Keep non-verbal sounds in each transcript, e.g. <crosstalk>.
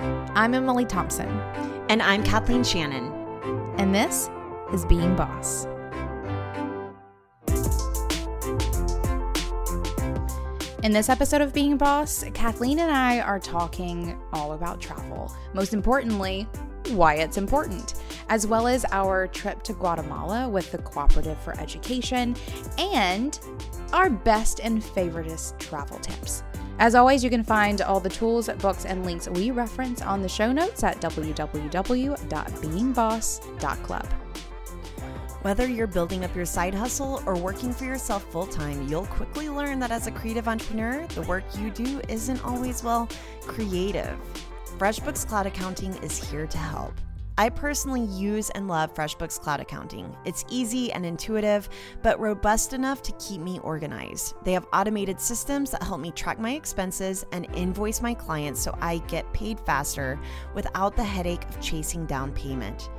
I'm Emily Thompson. And I'm Kathleen Shannon. And this is Being Boss. In this episode of Being Boss, Kathleen and I are talking all about travel. Most importantly, why it's important, as well as our trip to Guatemala with the Cooperative for Education and our best and favoriteest travel tips. As always, you can find all the tools, books, and links we reference on the show notes at www.beingboss.club. Whether you're building up your side hustle or working for yourself full time, you'll quickly learn that as a creative entrepreneur, the work you do isn't always, well, creative. FreshBooks Cloud Accounting is here to help. I personally use and love FreshBooks Cloud Accounting. It's easy and intuitive, but robust enough to keep me organized. They have automated systems that help me track my expenses and invoice my clients so I get paid faster without the headache of chasing down payment.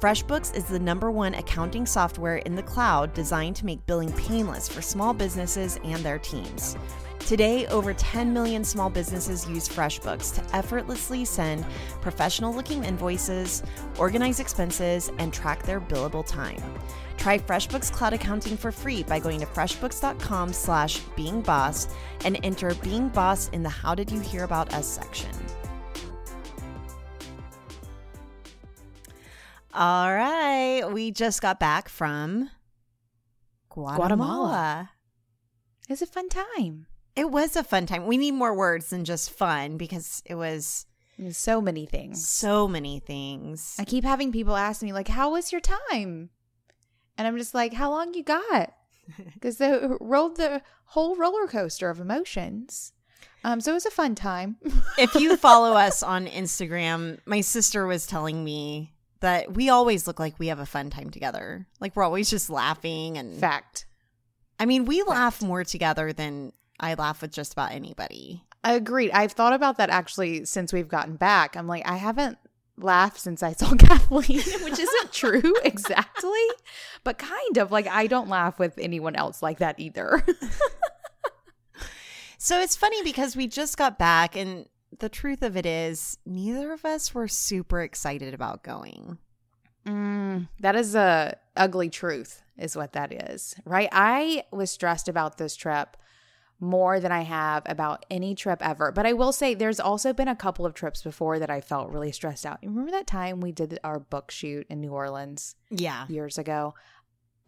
FreshBooks is the number one accounting software in the cloud designed to make billing painless for small businesses and their teams. Today, over 10 million small businesses use FreshBooks to effortlessly send professional looking invoices, organize expenses, and track their billable time. Try FreshBooks Cloud Accounting for free by going to freshbooks.com slash beingboss and enter Being Boss in the How Did You Hear About Us section. All right, we just got back from Guatemala. Guatemala. It's a fun time. It was a fun time. We need more words than just fun because it was so many things. So many things. I keep having people ask me like, "How was your time?" And I'm just like, "How long you got?" <laughs> Because they rolled the whole roller coaster of emotions. Um, so it was a fun time. if you <laughs> follow us on Instagram, my sister was telling me that we always look like we have a fun time together. Like we're always just laughing and fact. I mean, we Fact. laugh more together than I laugh with just about anybody. Agreed. I've thought about that actually since we've gotten back. I'm like, I haven't laughed since I saw <laughs> Kathleen, which isn't true <laughs> exactly, but kind of like I don't laugh with anyone else like that either. <laughs> so it's funny because we just got back and the truth of it is neither of us were super excited about going. Mm, that is a ugly truth is what that is. Right? I was stressed about this trip more than I have about any trip ever. But I will say there's also been a couple of trips before that I felt really stressed out. Remember that time we did our book shoot in New Orleans? Yeah. Years ago.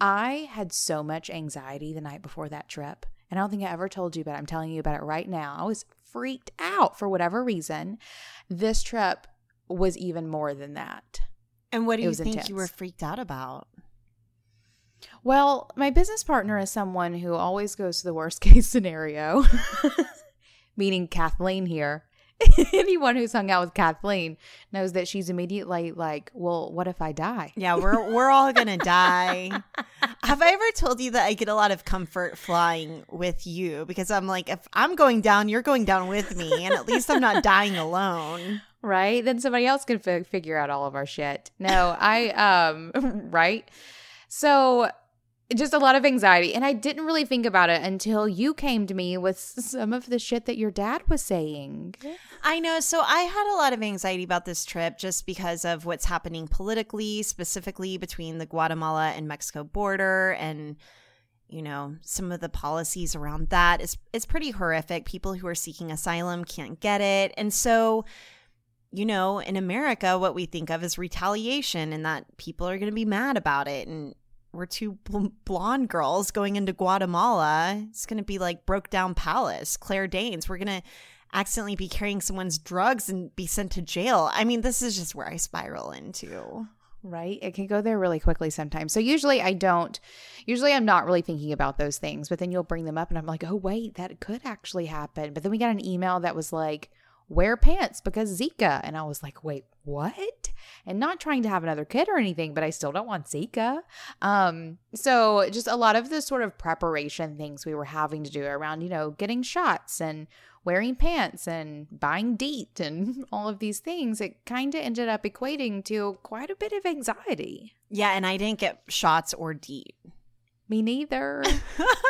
I had so much anxiety the night before that trip. And I don't think I ever told you, but I'm telling you about it right now. I was freaked out for whatever reason. This trip was even more than that. And what do you think intense. you were freaked out about? Well, my business partner is someone who always goes to the worst <laughs> case scenario, <laughs> meaning Kathleen here. <laughs> Anyone who's hung out with Kathleen knows that she's immediately like, "Well, what if I die?" Yeah, we're we're all gonna die. <laughs> Have I ever told you that I get a lot of comfort flying with you because I'm like, if I'm going down, you're going down with me, and at least I'm not dying alone <laughs> right? Then somebody else can f- figure out all of our shit. No, I um right. So just a lot of anxiety. And I didn't really think about it until you came to me with some of the shit that your dad was saying. I know. So I had a lot of anxiety about this trip just because of what's happening politically, specifically between the Guatemala and Mexico border and you know some of the policies around that is it's pretty horrific people who are seeking asylum can't get it and so you know in america what we think of is retaliation and that people are going to be mad about it and we're two bl- blonde girls going into Guatemala. It's going to be like Brokedown Palace, Claire Danes. We're going to accidentally be carrying someone's drugs and be sent to jail. I mean, this is just where I spiral into. Right? It can go there really quickly sometimes. So usually I don't, usually I'm not really thinking about those things, but then you'll bring them up and I'm like, oh, wait, that could actually happen. But then we got an email that was like, wear pants because Zika. And I was like, wait, what? And not trying to have another kid or anything, but I still don't want Zika. Um, so just a lot of the sort of preparation things we were having to do around, you know, getting shots and wearing pants and buying DEET and <laughs> all of these things, it kind of ended up equating to quite a bit of anxiety. Yeah, and I didn't get shots or DEET. Me neither.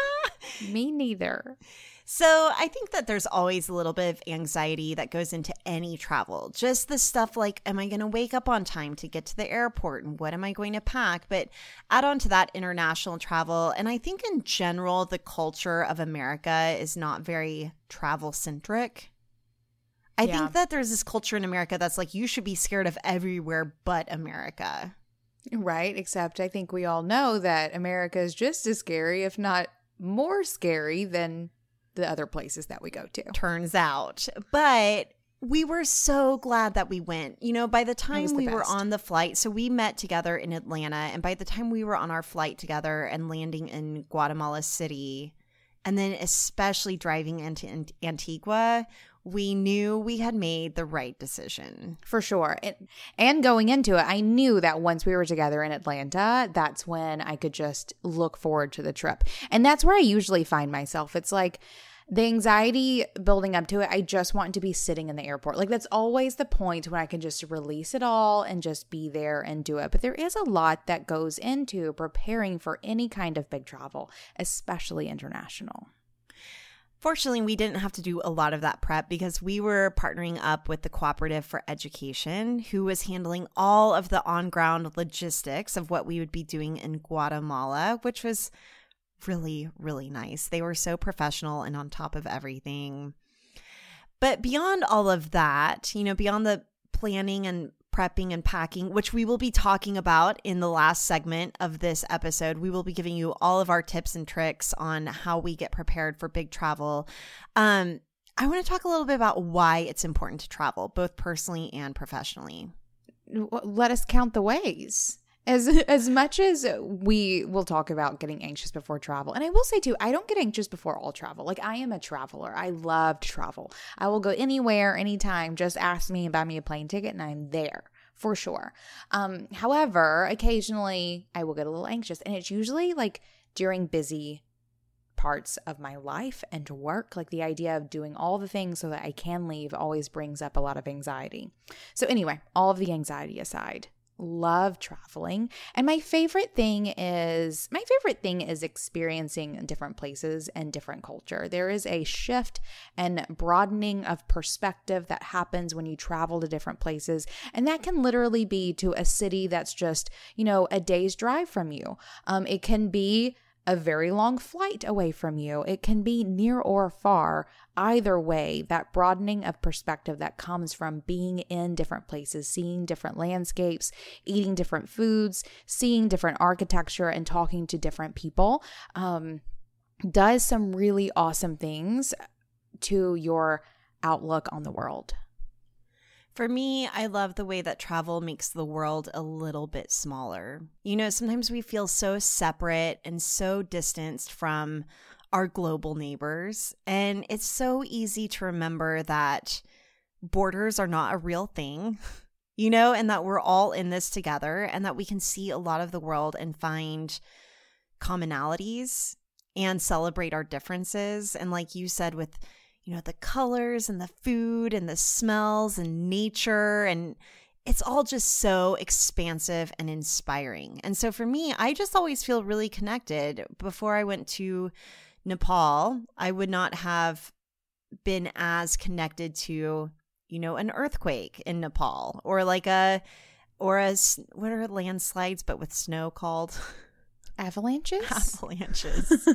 <laughs> Me neither. So I think that there's always a little bit of anxiety that goes into any travel. Just the stuff like, am I going to wake up on time to get to the airport and what am I going to pack? But add on to that international travel. And I think in general, the culture of America is not very travel centric. I yeah. think that there's this culture in America that's like, you should be scared of everywhere but America. Right. Except I think we all know that America is just as scary, if not more scary, than the other places that we go to. Turns out. But we were so glad that we went. You know, by the time the we best. were on the flight, so we met together in Atlanta, and by the time we were on our flight together and landing in Guatemala City, and then especially driving into Antigua, we knew we had made the right decision. For sure. And, and going into it, I knew that once we were together in Atlanta, that's when I could just look forward to the trip. And that's where I usually find myself. It's like, the anxiety building up to it, I just want to be sitting in the airport. Like that's always the point when I can just release it all and just be there and do it. But there is a lot that goes into preparing for any kind of big travel, especially international. Fortunately, we didn't have to do a lot of that prep because we were partnering up with the Cooperative for Education, who was handling all of the on ground logistics of what we would be doing in Guatemala, which was really, really nice. They were so professional and on top of everything. But beyond all of that, you know, beyond the planning and prepping and packing, which we will be talking about in the last segment of this episode. We will be giving you all of our tips and tricks on how we get prepared for big travel. Um, I want to talk a little bit about why it's important to travel, both personally and professionally. Let us count the ways. As as much as we will talk about getting anxious before travel, and I will say too, I don't get anxious before all travel. Like I am a traveler. I love to travel. I will go anywhere, anytime. Just ask me and buy me a plane ticket, and I'm there for sure. Um, however, occasionally I will get a little anxious, and it's usually like during busy parts of my life and work. Like the idea of doing all the things so that I can leave always brings up a lot of anxiety. So, anyway, all of the anxiety aside, love traveling. And my favorite thing is my favorite thing is experiencing different places and different culture. There is a shift and broadening of perspective that happens when you travel to different places. And that can literally be to a city that's just you know a day's drive from you. Um, it can be a very long flight away from you. It can be near or far. Either way, that broadening of perspective that comes from being in different places, seeing different landscapes, eating different foods, seeing different architecture, and talking to different people um, does some really awesome things to your outlook on the world. For me, I love the way that travel makes the world a little bit smaller. You know, sometimes we feel so separate and so distanced from our global neighbors. And it's so easy to remember that borders are not a real thing, <laughs> you know, and that we're all in this together and that we can see a lot of the world and find commonalities and celebrate our differences. And like you said, with you know, the colors and the food and the smells and nature and it's all just so expansive and inspiring. And so for me, I just always feel really connected. Before I went to Nepal, I would not have been as connected to, you know, an earthquake in Nepal or like a or a what are landslides but with snow called? <laughs> Avalanches? Avalanches.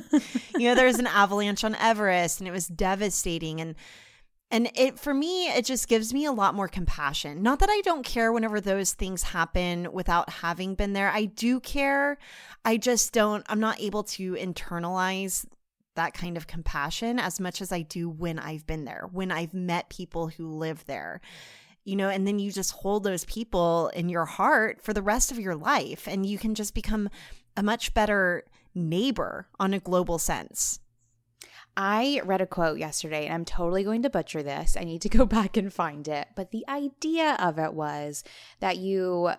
<laughs> you know, there was an avalanche on Everest and it was devastating and and it for me it just gives me a lot more compassion. Not that I don't care whenever those things happen without having been there. I do care. I just don't I'm not able to internalize that kind of compassion as much as I do when I've been there, when I've met people who live there you know, and then you just hold those people in your heart for the rest of your life and you can just become a much better neighbor on a global sense. I read a quote yesterday and I'm totally going to butcher this. I need to <laughs> go back and find it. But the idea of it was that you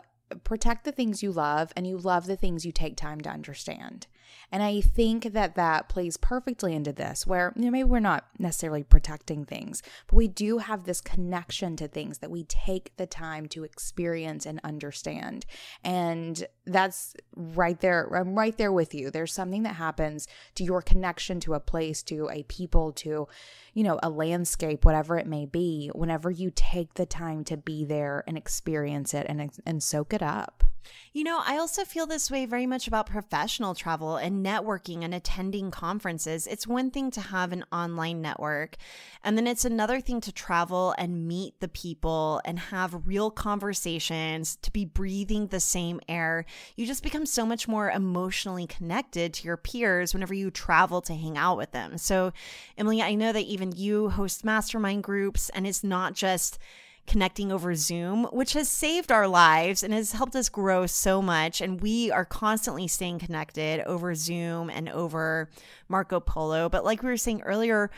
protect the things you love and you love the things you take time to understand. And I think that that plays perfectly into this, where you know, maybe we're not necessarily protecting things, but we do have this connection to things that we take the time to experience and understand. And that's right there. I'm right there with you. There's something that happens to your connection to a place, to a people, to, you know, a landscape, whatever it may be, whenever you take the time to be there and experience it and, and soak it up. You know, I also feel this way very much about professional travel and networking and attending conferences. It's one thing to have an online network, and then it's another thing to travel and meet the people and have real conversations, to be breathing the same air. You just become so much more emotionally connected to your peers whenever you travel to hang out with them. So, Emily, I know that even you host mastermind groups, and it's not just connecting over Zoom, which has saved our lives and has helped us grow so much. And we are constantly staying connected over Zoom and over Marco Polo. But like we were saying earlier,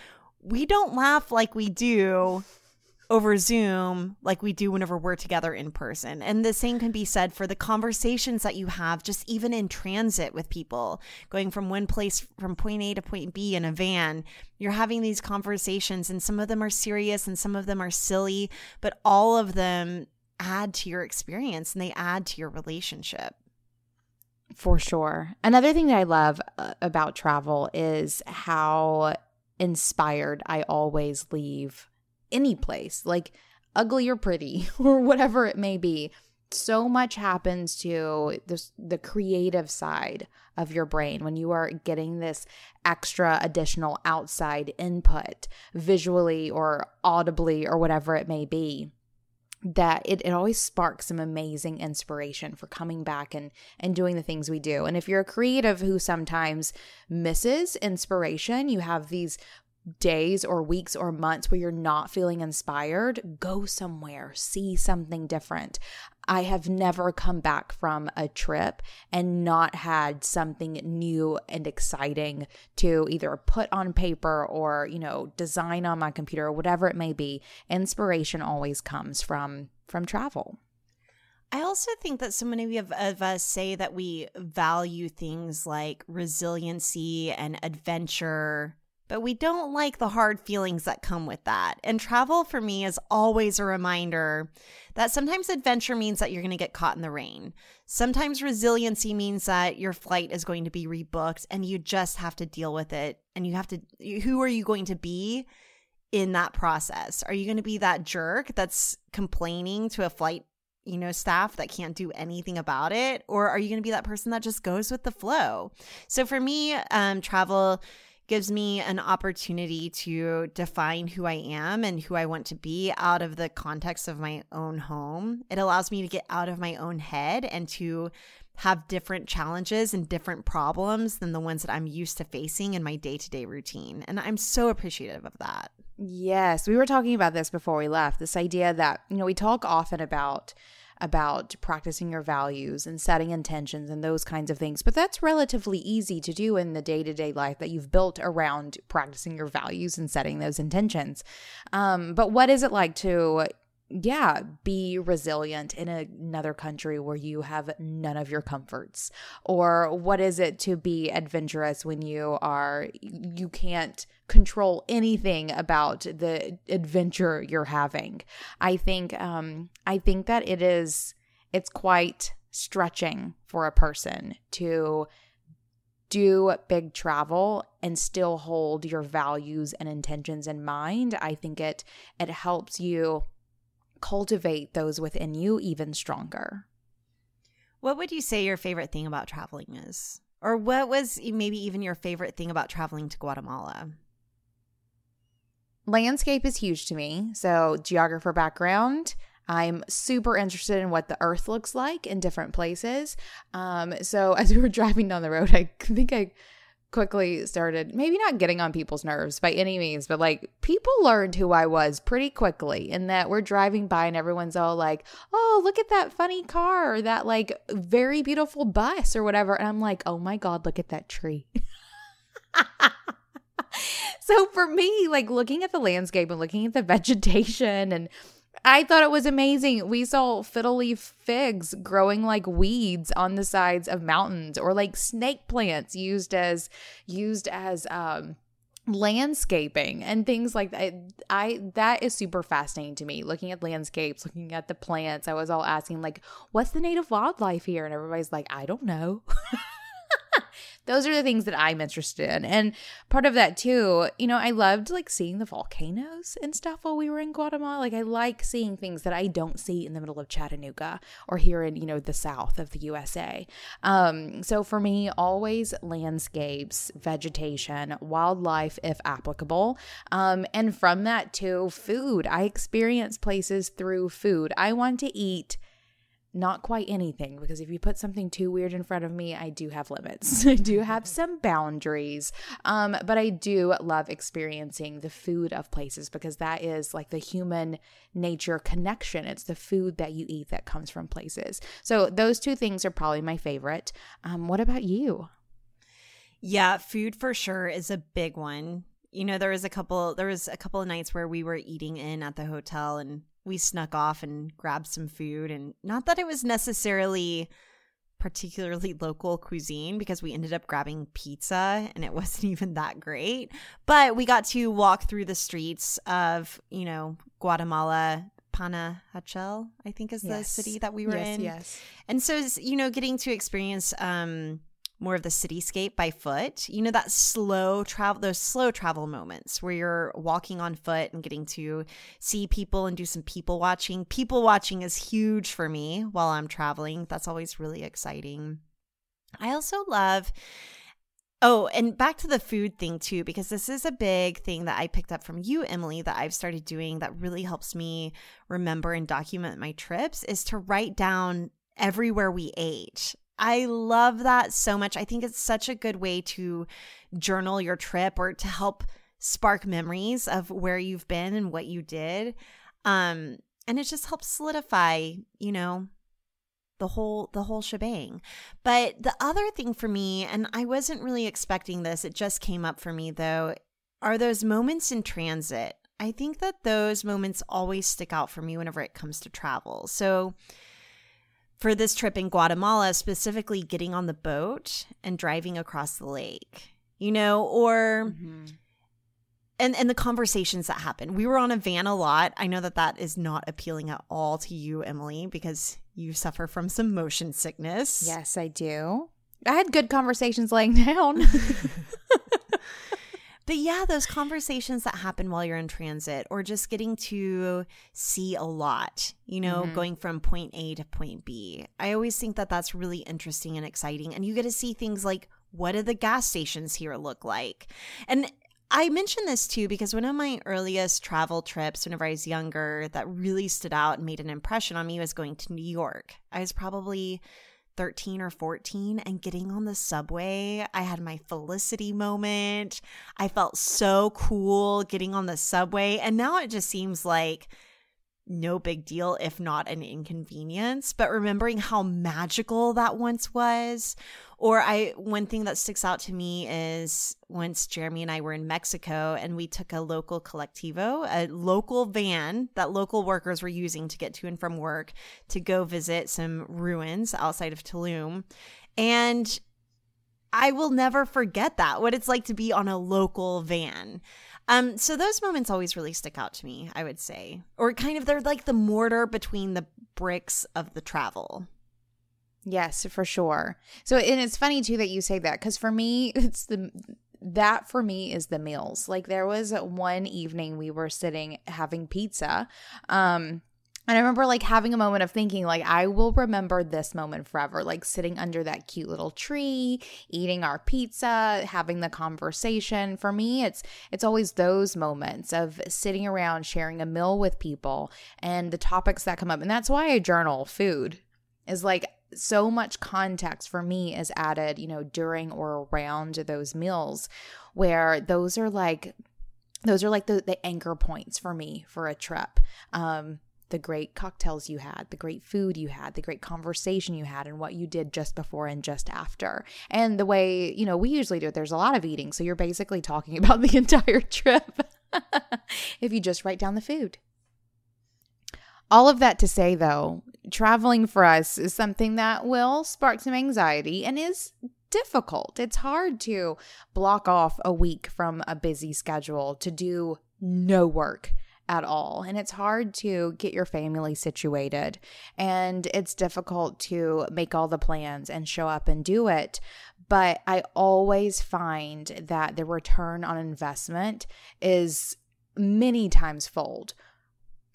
we don't laugh like we do over Zoom like we do whenever we're together in person. And the same can be said for the conversations that you have just even in transit with people, going from one place from point A to point B in a van. You're having these conversations and some of them are serious and some of them are silly, but all of them add to your experience and they add to your relationship. For sure. Another thing that I love uh, about travel is how inspired I always leave any place, like ugly or pretty <laughs> or whatever it may be. So much happens to this, the creative side of your brain when you are getting this extra additional outside input visually or audibly or whatever it may be that it, it always sparks some amazing inspiration for coming back and and doing the things we do and if you're a creative who sometimes misses inspiration you have these days or weeks or months where you're not feeling inspired, go somewhere, see something different. I have never come back from a trip and not had something new and exciting to either put on paper or, you know, design on my computer or whatever it may be. Inspiration always comes from from travel. I also think that so many of, of, us say that we value things like resiliency and adventure but we don't like the hard feelings that come with that. And travel for me is always a reminder that sometimes adventure means that you're going to get caught in the rain. Sometimes resiliency means that your flight is going to be rebooked and you just have to deal with it. And you have to, who are you going to be in that process? Are you going to be that jerk that's complaining to a flight you know, staff that can't do anything about it? Or are you going to be that person that just goes with the flow? So for me, um, travel gives me an opportunity to define who I am and who I want to be out of the context of my own home. It allows me to get out of my own head and to have different challenges and different problems than the ones that I'm used to facing in my day to day routine. And I'm so appreciative of that. Yes, we were talking about this before we left. This idea that, you know, we talk often about about practicing your values and setting intentions and those kinds of things. But that's relatively easy to do in the day to day life that you've built around practicing your values and setting those intentions. Um, but what is it like to yeah, be resilient in another country where you have none of your comforts? Or what is it to be adventurous when you are, you can't control anything about the adventure you're having? I think, um, I think that it is, it's quite stretching for a person to do big travel and still hold your values and intentions in mind. I think it, it helps you cultivate those within you even stronger. What would you say your favorite thing about traveling is? Or what was maybe even your favorite thing about traveling to Guatemala? Landscape is huge to me. So, geographer background. I'm super interested in what the earth looks like in different places. Um, so, <laughs> as we were driving down the road, I think I quickly started maybe not getting on people's nerves by any means, but like people learned who I was pretty quickly in that we're driving by and everyone's all like, oh, look at that funny car or that like very beautiful bus or whatever. And I'm like, oh my God, look at that tree. <laughs> so for me, like looking at the landscape and looking at the <laughs> vegetation and I thought it was amazing. We saw fiddle leaf figs growing like weeds on the sides of mountains or like snake plants used as used as um landscaping and things like that. I that is super fascinating to me looking at landscapes looking at the plants. I was all asking like what's the native wildlife here? And everybody's like i don't know <laughs> those are the things that I'm interested in. And part of that too, you know, I loved like seeing the volcanoes and stuff while we were in Guatemala. Like I like seeing things that I don't see in the middle of Chattanooga or here in, you know, the south of the USA. Um, so for me, always landscapes, vegetation, wildlife if applicable. Um, and from that too, food. I experience places through food. I want to eat not quite anything because if you put something too weird in front of me, I do have limits. <laughs> I do have some boundaries. Um, but I do love experiencing the food of places because that is like the human nature connection. It's the food that you eat that comes from places. So those two things are probably my favorite. Um, what about you? Yeah, food for sure is a big one. You know, there was a couple there was a couple of nights where we were eating in at the hotel and we snuck off and grabbed some food. And not that it was necessarily particularly <laughs> local cuisine because we ended up grabbing pizza and it <laughs> wasn't even that great. But we got to walk through the streets of, you know, Guatemala. Panajachel, I think is yes. the city that we were yes, in. Yes. And so, you know, getting to experience um, more of the cityscape by foot. You know that slow travel those slow travel moments where you're walking on foot and getting to see people and do some people watching. People watching is huge for me while I'm traveling. That's always really exciting. I also love Oh, and back to the food thing too, because this is a big thing that I picked up from you, Emily, that I've started doing that really helps me remember and document my trips is to write down everywhere we ate. I love that so much. I think it's such a good way to journal your trip or to help spark memories of where you've been and what you did. Um, and it just helps solidify, you know, the whole the whole shebang. But the other thing for me, and I wasn't really expecting this, it just came up for me though, are those moments in transit. I think that those moments always stick out for me whenever it comes to travel. So for this trip in Guatemala, specifically getting on the boat and driving across the lake, you know, or. Mm-hmm. And, and the conversations that happened. We were on a van a lot. I know that that is not appealing at all to you, Emily, because you suffer from some motion sickness. Yes, I do. I had good conversations laying down. <laughs> <laughs> But yeah, those conversations that happen while you're in transit or just getting to see a lot, you know, mm-hmm. going from point A to point B. I always think that that's really interesting and exciting. And you get to see things like what do the gas stations here look like? And I mention this too because one of my earliest travel trips, whenever I was younger, that really stood out and made an impression on me was going to New York. I was probably 13 or 14 and getting on the subway, I had my felicity moment. I felt so cool getting on the subway. And now it just seems like no big deal, if not an inconvenience. But remembering how magical that once was, or I one thing that sticks out to me is once Jeremy and I were in Mexico and we took a local colectivo, a local van that local workers were using to get to and from work to go visit some ruins outside of Tulum. And I will never forget that, what it's like to be on a local van. Um, so those moments always really stick out to me, I would say. Or kind of they're like the mortar between the bricks of the travel. Yes, for sure. So, and it's funny too that you say that because for me, <laughs> it's the that for me is the meals. Like there was one evening we were sitting having pizza. Um, and I remember like having a moment of thinking, like, I will remember this moment forever, like sitting under that cute little tree, eating our pizza, having the conversation. For me, it's it's always those moments of sitting around sharing a meal with people and the topics that come up. And that's why I journal food is like so much context for me is added, you know, during or around those meals where those are like those are like the, the anchor points for me for a trip. Um, the great cocktails you had, the great food you had, the great conversation you had, and what you did just before and just after. And the way, you know, we usually do it, there's a lot of eating. So you're basically talking <laughs> about the entire trip <laughs> if you just write down the food. All of that to say, though, traveling for us is something that will spark some anxiety and is difficult. It's hard to block off a week from a busy schedule to do no work at all. And it's hard to get your family situated. And it's difficult to make all the plans and show up and do it. But I always find that the return on investment is many times fold.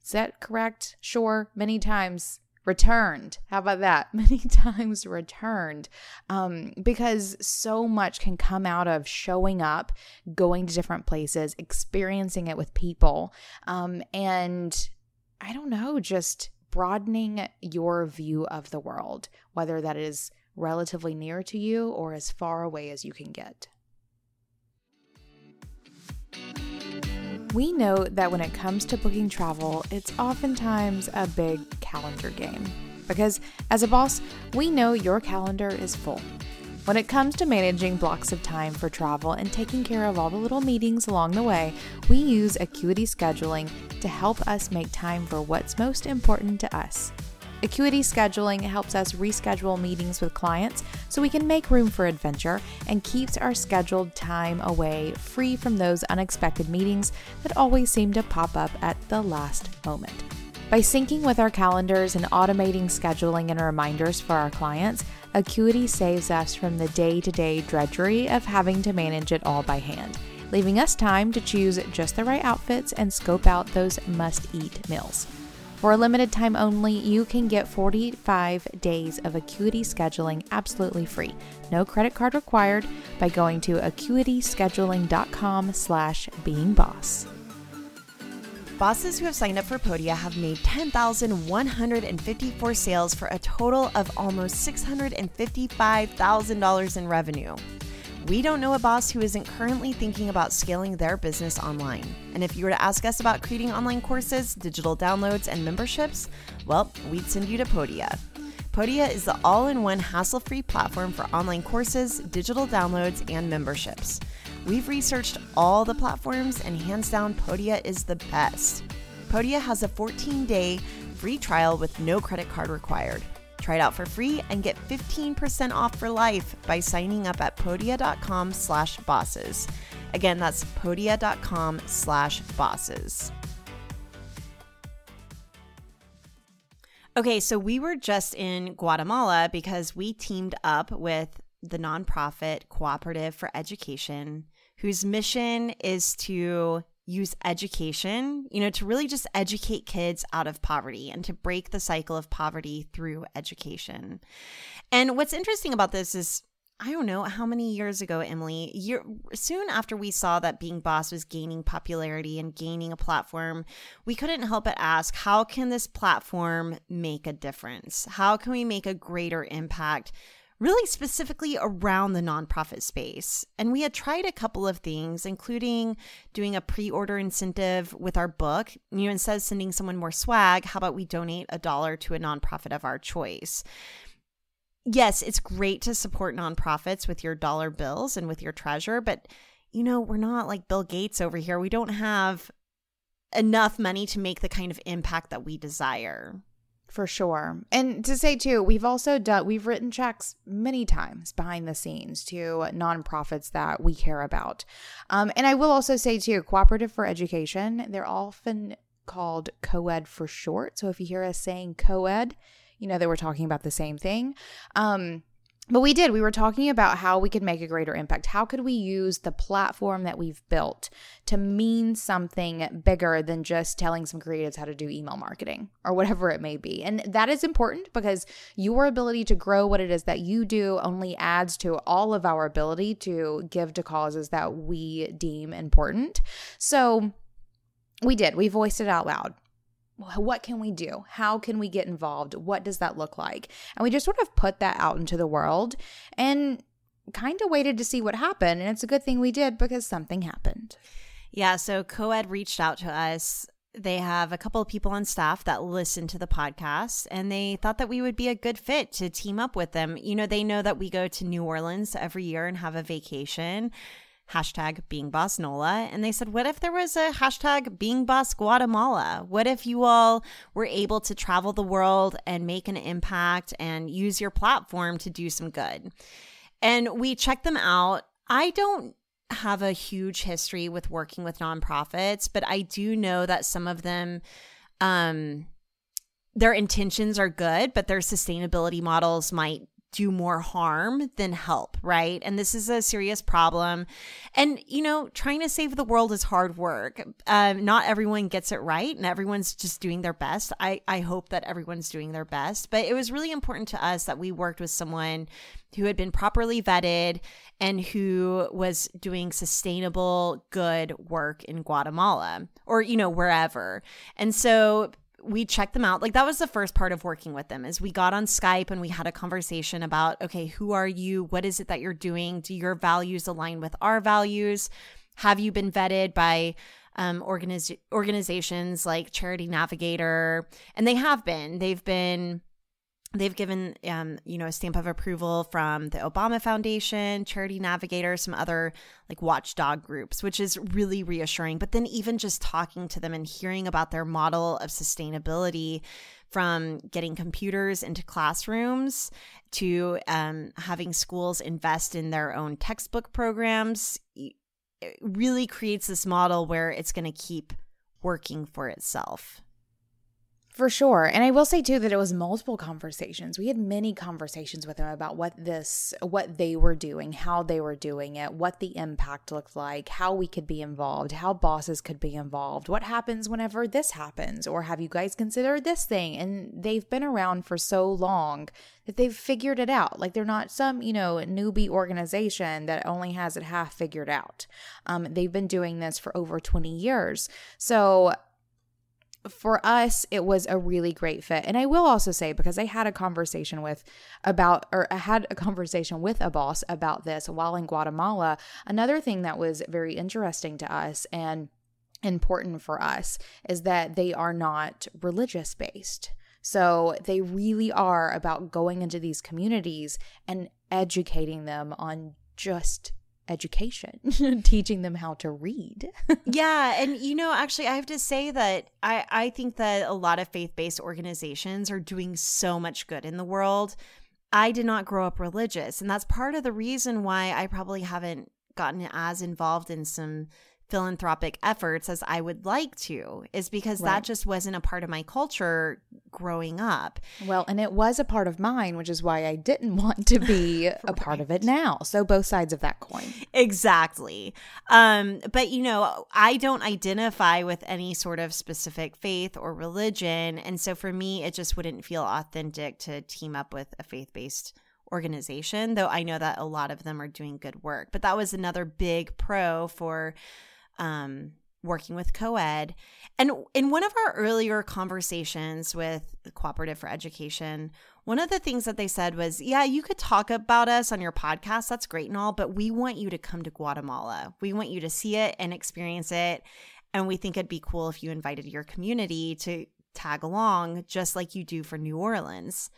Is that correct? Sure, many times returned. How about that? <laughs> Many times returned. Um, because so much can come out of showing up, going to different places, experiencing it with people. Um, and I don't know, just broadening your view of the world, whether that is relatively near to you or as far away as you can get. We know that when it comes to booking travel, it's oftentimes a big calendar game. Because as a boss, we know your calendar is full. When it comes to managing blocks of time for travel and taking care of all the little meetings along the way, we use Acuity Scheduling to help us make time for what's most important to us. Acuity scheduling helps us reschedule meetings with clients so we can make room for adventure and keeps our scheduled time away free from those unexpected meetings that always seem to pop up at the last moment. By syncing with our calendars and automating scheduling and reminders for our clients, Acuity saves us from the day to day drudgery of having to manage it all by hand, leaving us time to choose just the right outfits and scope out those must eat meals. For a limited time only, you can get 45 days of Acuity scheduling absolutely free. No credit card required by going to acuityscheduling.com slash beingboss. Bosses who have signed up for Podia have made 10,154 sales for a total of almost $655,000 in revenue. We don't know a boss who isn't currently thinking about scaling their business online. And if you were to ask us about creating online courses, digital downloads, and memberships, well, we'd send you to Podia. Podia is the all in one hassle free platform for online courses, digital downloads, and memberships. We've researched all the platforms, and hands down, Podia is the best. Podia has a 14 day free trial with no credit card required. Try it out for free and get 15% off for life by signing up at podia.com slash bosses. Again, that's podia.com slash bosses. Okay, so we were just in Guatemala because we teamed up with the nonprofit Cooperative for Education, whose mission is to use education, you know, to really just educate kids out of poverty and to break the cycle of poverty through education. And what's interesting about this is I don't know how many years ago, Emily, year, soon after we saw that Being Boss was gaining popularity and gaining a platform, we couldn't help but ask, how can this platform make a difference? How can we make a greater impact really specifically around the nonprofit space. And we had tried a couple of things, including doing a pre order incentive with our book. You know, instead of sending someone more swag, how about we donate a dollar to a nonprofit of our choice? Yes, it's great to support nonprofits with your dollar bills and with your treasure, but you know, we're not like Bill Gates over here. We don't have enough money to make the kind of impact that we desire. For sure. And to say too, we've also done we've written checks many times behind the scenes to nonprofits that we care about. Um, and I will also say too, cooperative for education, they're often called co-ed for short. So if you hear us saying co-ed, you know that we're talking about the same thing. Um, but we did. We were talking about how we could make a greater impact. How could we use the platform that we've built to mean something bigger than just telling some creatives how to do email marketing or whatever it may be? And that is important because your ability to grow what it is that you do only adds to all of our ability to give to causes that we deem important. So we did. We voiced it out loud what can we do? How can we get involved? What does that look like? And we just sort of put that out into the world and kind of waited to see what happened. And it's a good thing we did because something happened. Yeah. So Coed reached out to us. They have a couple of people on staff that listen to the podcast, and they thought that we would be a good fit to team up with them. You know, they know that we go to New Orleans every year and have a vacation hashtag being boss NOLA. And they said, what if there was a hashtag being boss Guatemala? What if you all were able to travel the world and make an impact and use your platform to do some good? And we checked them out. I don't have a huge history with working with nonprofits, but I do know that some of them, um, their intentions are good, but their sustainability models might do more harm than help, right? And this is a serious problem. And, you know, trying to save the world is hard work. Um, not everyone gets it right and everyone's just doing their best. I, I hope that everyone's doing their best. But it was really important to us that we worked with someone who had been properly vetted and who was doing sustainable, good work in Guatemala or, you know, wherever. And so we checked them out. Like that was the first part of working with them is we got on Skype and we had a conversation about, okay, who are you? What is it that you're doing? Do your values align with our values? Have you been vetted by um, organiz- organizations like Charity Navigator? And they have been. They've been they've given um, you know a stamp of approval from the obama foundation charity navigator some other like watchdog groups which is really reassuring. But then even just talking to them and hearing about their model of sustainability from getting computers into classrooms to um, having schools invest in their own textbook programs it really creates this model where it's going to keep working for itself for sure. And I will say too that it was multiple conversations. We had many conversations with them about what this what they were doing, how they were doing it, what the impact looked like, how we could be involved, how bosses could be involved, what happens whenever this happens, or have you guys considered this thing? And they've been around for so long that they've figured it out. Like they're not some, you know, newbie organization that only has it half figured out. Um, they've been doing this for over 20 years. So for us it was a really great fit. And i will also say because i had a conversation with about or i had a conversation with a boss about this while in guatemala another thing that was very interesting to us and important for us is that they are not religious based so they really are about going into these communities and educating them on just education, <laughs> teaching them how to read. <laughs> yeah. And, you know, actually, I have to say that I, I think that a lot of faith based organizations are doing so much good in the world. I did not grow up religious. And that's part of the reason why I probably haven't gotten as involved in some philanthropic efforts as I would like to is because right. that just wasn't a part of my culture growing up. Well, and it was a part of mine, which is why I didn't <laughs> want to be right. a part of it now. So both sides of that coin. Exactly. Um but you know, I don't identify with any sort of specific faith or religion, and so for me it just wouldn't feel authentic to team up with a faith-based organization, though I know that a lot of them are doing good work. But that was another big pro for um, working with co-ed. And in one of our earlier conversations with cooperative for education one of the things that they said was yeah you could talk about us on your podcast. That's great and all but we want you to come to guatemala. We want you to see it and experience it. And we think it'd be cool if you invited your community to tag along just like you do for new orleans.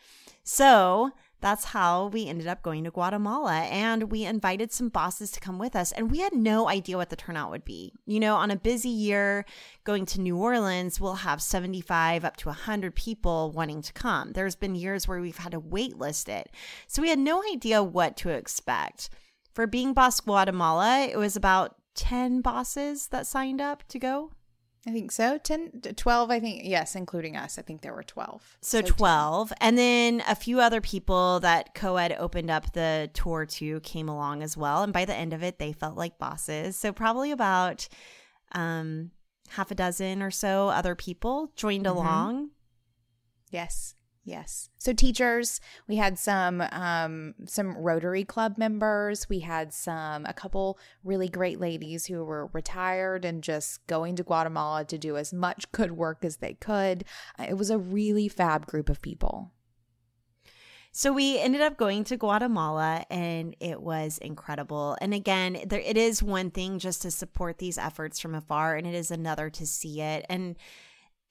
So that's how we ended up going to Guatemala. And we invited some bosses to come with us. And we had no idea what the turnout would be. You know, on a busy year going to New Orleans, we'll have 75 up to 100 people wanting to come. There's been years where we've had to wait list it. So we had no idea what to expect. For Being Boss Guatemala, it was about 10 bosses that signed up to go. I think so. 10, 12, I think. Yes, including us. I think there were 12. So, so 12. 10. And then a few other people that co-ed opened up the tour to came along as well. And by the end of it, they felt like bosses. So probably about um, half a dozen or so other people joined mm-hmm. along. Yes. Yes. So teachers, we had some um some Rotary Club members, we had some a couple really great ladies who were retired and just going to Guatemala to do as much good work as they could. It was a really fab group of people. So we ended up going to Guatemala and it was incredible. And again, there it is one thing just to support these efforts from afar and it is another to see it. And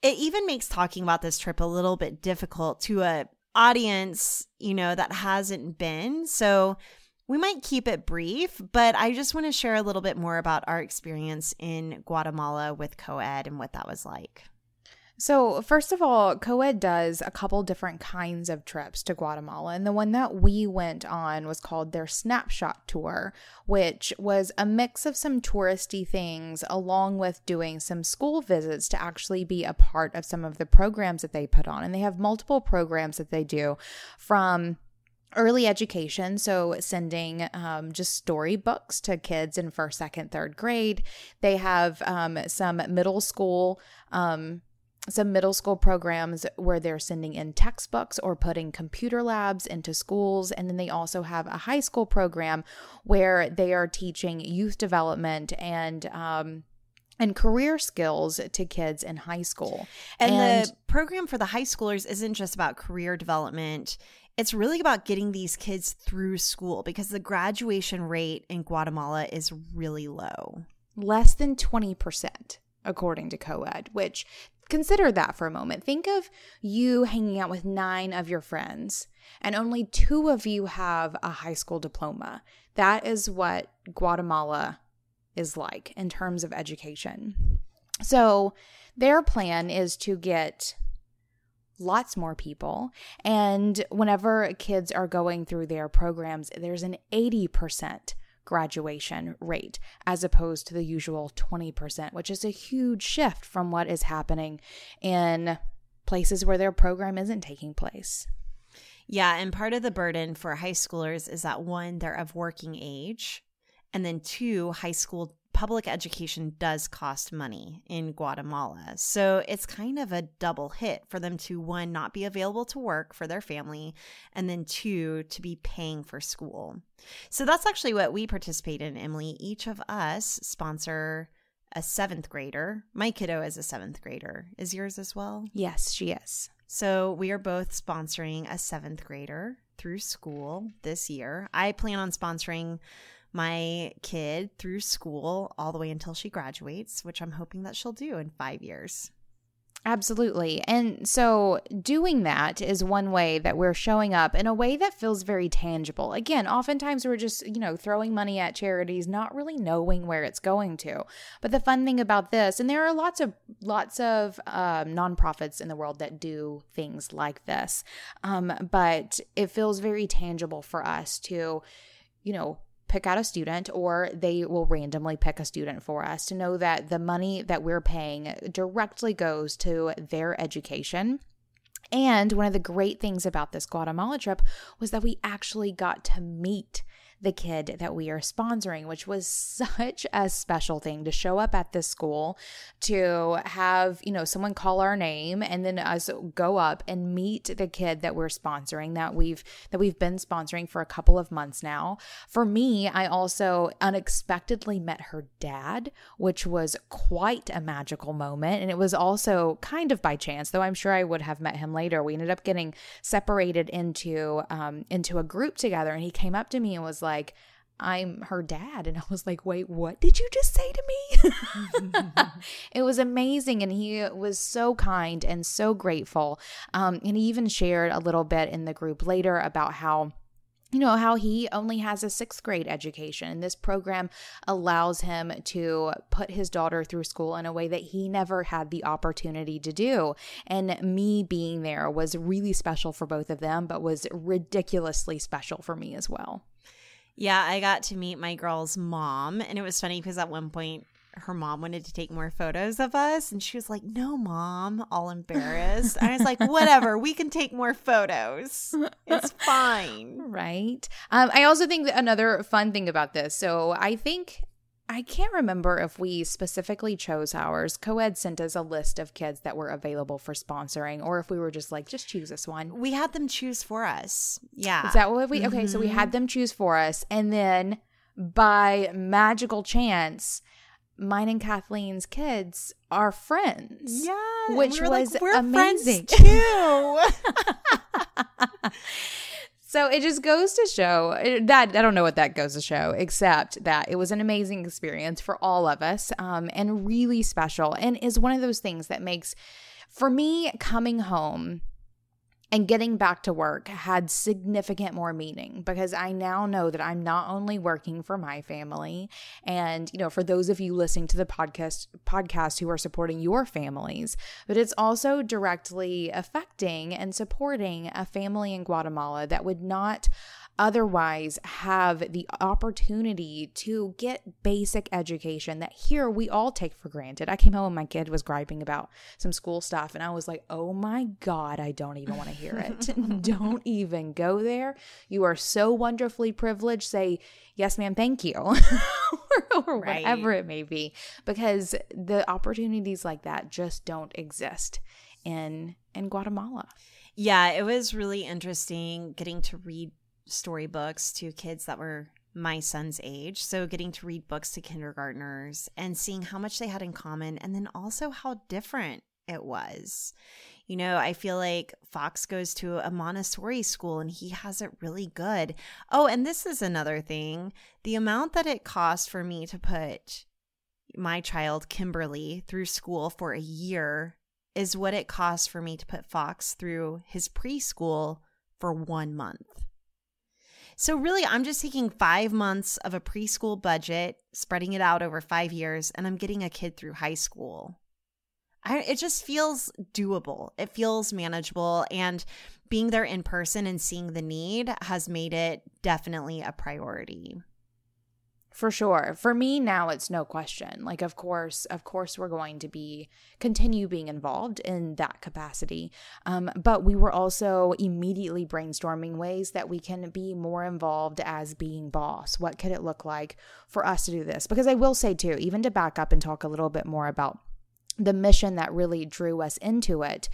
it even makes talking about this trip a little bit difficult to a audience, you know, that hasn't been. So We might keep it brief, but I just want to share a little bit more about our experience in Guatemala with co ed and what that was like. So, first of all, COED does a couple different kinds of trips to Guatemala. And the one that we went on was called their Snapshot Tour, which was a mix of some touristy things along with doing some school visits to actually be a part of some of the programs that they put on. And they have multiple programs that they do from early education so sending um, just storybooks to kids in first second third grade they have um, some middle school um, some middle school programs where they're sending in textbooks or putting computer labs into schools. And then they also have a high school program where they are teaching youth development and, um, and career skills to kids in high school. And, and the program for the high schoolers isn't just about career development. It's really about getting these kids through school because the graduation rate in Guatemala is really low. Less than 20% according to COED, which Consider that for a moment. Think of you hanging out with nine of your friends, and only two of you have a high school diploma. That is what Guatemala is like in terms of education. So, their plan is to get lots more people. And whenever kids are going through their programs, there's an 80% graduation rate as opposed to the usual 20%, which is a huge shift from what is happening in places where their program isn't taking place. Yeah, and part of the burden for high schoolers is that one, they're of working age, and then two, high school public education does cost money in Guatemala. So it's kind of a double hit for them to one, not be available to work for their family, and then two, to be paying for school. So that's actually what we participate in, Emily. Each of us sponsor a seventh grader. My kiddo is a seventh grader. Is yours as well? Yes, she is. So we are both sponsoring a seventh grader through school this year. I plan on sponsoring my kid through school all the way until she graduates, which I'm hoping that she'll do in five years. Absolutely. And so doing that is one way that we're showing up in a way that feels very tangible. Again, oftentimes we're just, you know, throwing money at charities, not really knowing where it's going to. But the fun thing about this, and there are lots of lots of um, nonprofits in the world that do things like this, um, but it feels very tangible for us to, you know, pick out a student or they will randomly pick a student for us to know that the money that we're paying directly goes to their education. And one of the great things about this Guatemala trip was that we actually got to meet the kid that we are sponsoring, which was such a special thing to show up at this school, to have, you know, someone call our name and then us go up and meet the kid that we're sponsoring that we've that we've been sponsoring for a couple of months now. For me, I also unexpectedly met her dad, which was quite a magical moment. And it was also kind of by chance, though I'm sure I would have met him later. We ended up getting separated into um, into a group together, and he came up to me and was like, like, I'm her dad. And I was like, wait, what did you just say to me? <laughs> it was amazing. And he was so kind and so grateful. Um, and he even shared a little bit in the group later about how you know, how he only has a sixth grade education. And this program allows him to put his daughter through school in a way that he never had the opportunity to do. And me being there was really special for both of them, but was ridiculously special for me as well. Yeah, I got to meet my girl's mom, and it was funny because at one point her mom wanted to take more photos of us, and she was like, "No, mom," all embarrassed. I was like, "Whatever, we can take more photos. It's <laughs> fine." Right. Um, I also think that another fun thing about this. So I think I can't remember if we specifically chose ours. Coed sent us a list of kids that were available for sponsoring, or if we were just like, just choose this one. We had them choose for us. Yeah. Is that what we? Okay, mm-hmm. so we had mm-hmm. them choose for us, and then by magical chance, mine and Kathleen's kids are friends. Yeah, which we was like, amazing too. <laughs> <laughs> <laughs> So it just goes to show that I don't know what that goes to show, except that it was an amazing experience for all of us um, and really special, and is one of those things that makes, for me, coming home and getting back to work had significant more meaning because I now know that I'm not only working for my family and you know for those of you listening to the podcast podcast who are supporting your families but it's also directly affecting and supporting a family in Guatemala that would not otherwise have the opportunity to get basic education that here we all take for granted. I came home and my kid was griping about some school stuff, and I was like, oh my God, I don't even want to hear it. <laughs> don't even go there. You are so wonderfully privileged. Say, yes, ma'am, thank you, <laughs> or, or right. whatever it may be, because the opportunities like that just don't exist in in Guatemala. Yeah, it was really interesting getting to read storybooks to kids that were my son's age. So getting to read books to kindergartners and seeing how much they had in common and then also how different it was. You know, I feel like Fox goes to a Montessori school and he has it really good. Oh, and this is another thing the amount that it cost for me to put my child, Kimberly, through school for a year is what it costs for me to put Fox through his preschool for one month. So, really, I'm just taking five months of a preschool budget, spreading it out over five years, and I'm getting a kid through high school. I, it just feels doable. It feels manageable. And being there in person and seeing the need has made it definitely a priority. For sure. For me now it's no question. Like of course, of course we're going to be continue being involved in that capacity. Um, but we were also immediately brainstorming ways that we can be more involved as being boss. What could it look like for us to do this? Because I will say too, even to back up and talk a little bit more about the mission that really drew us into it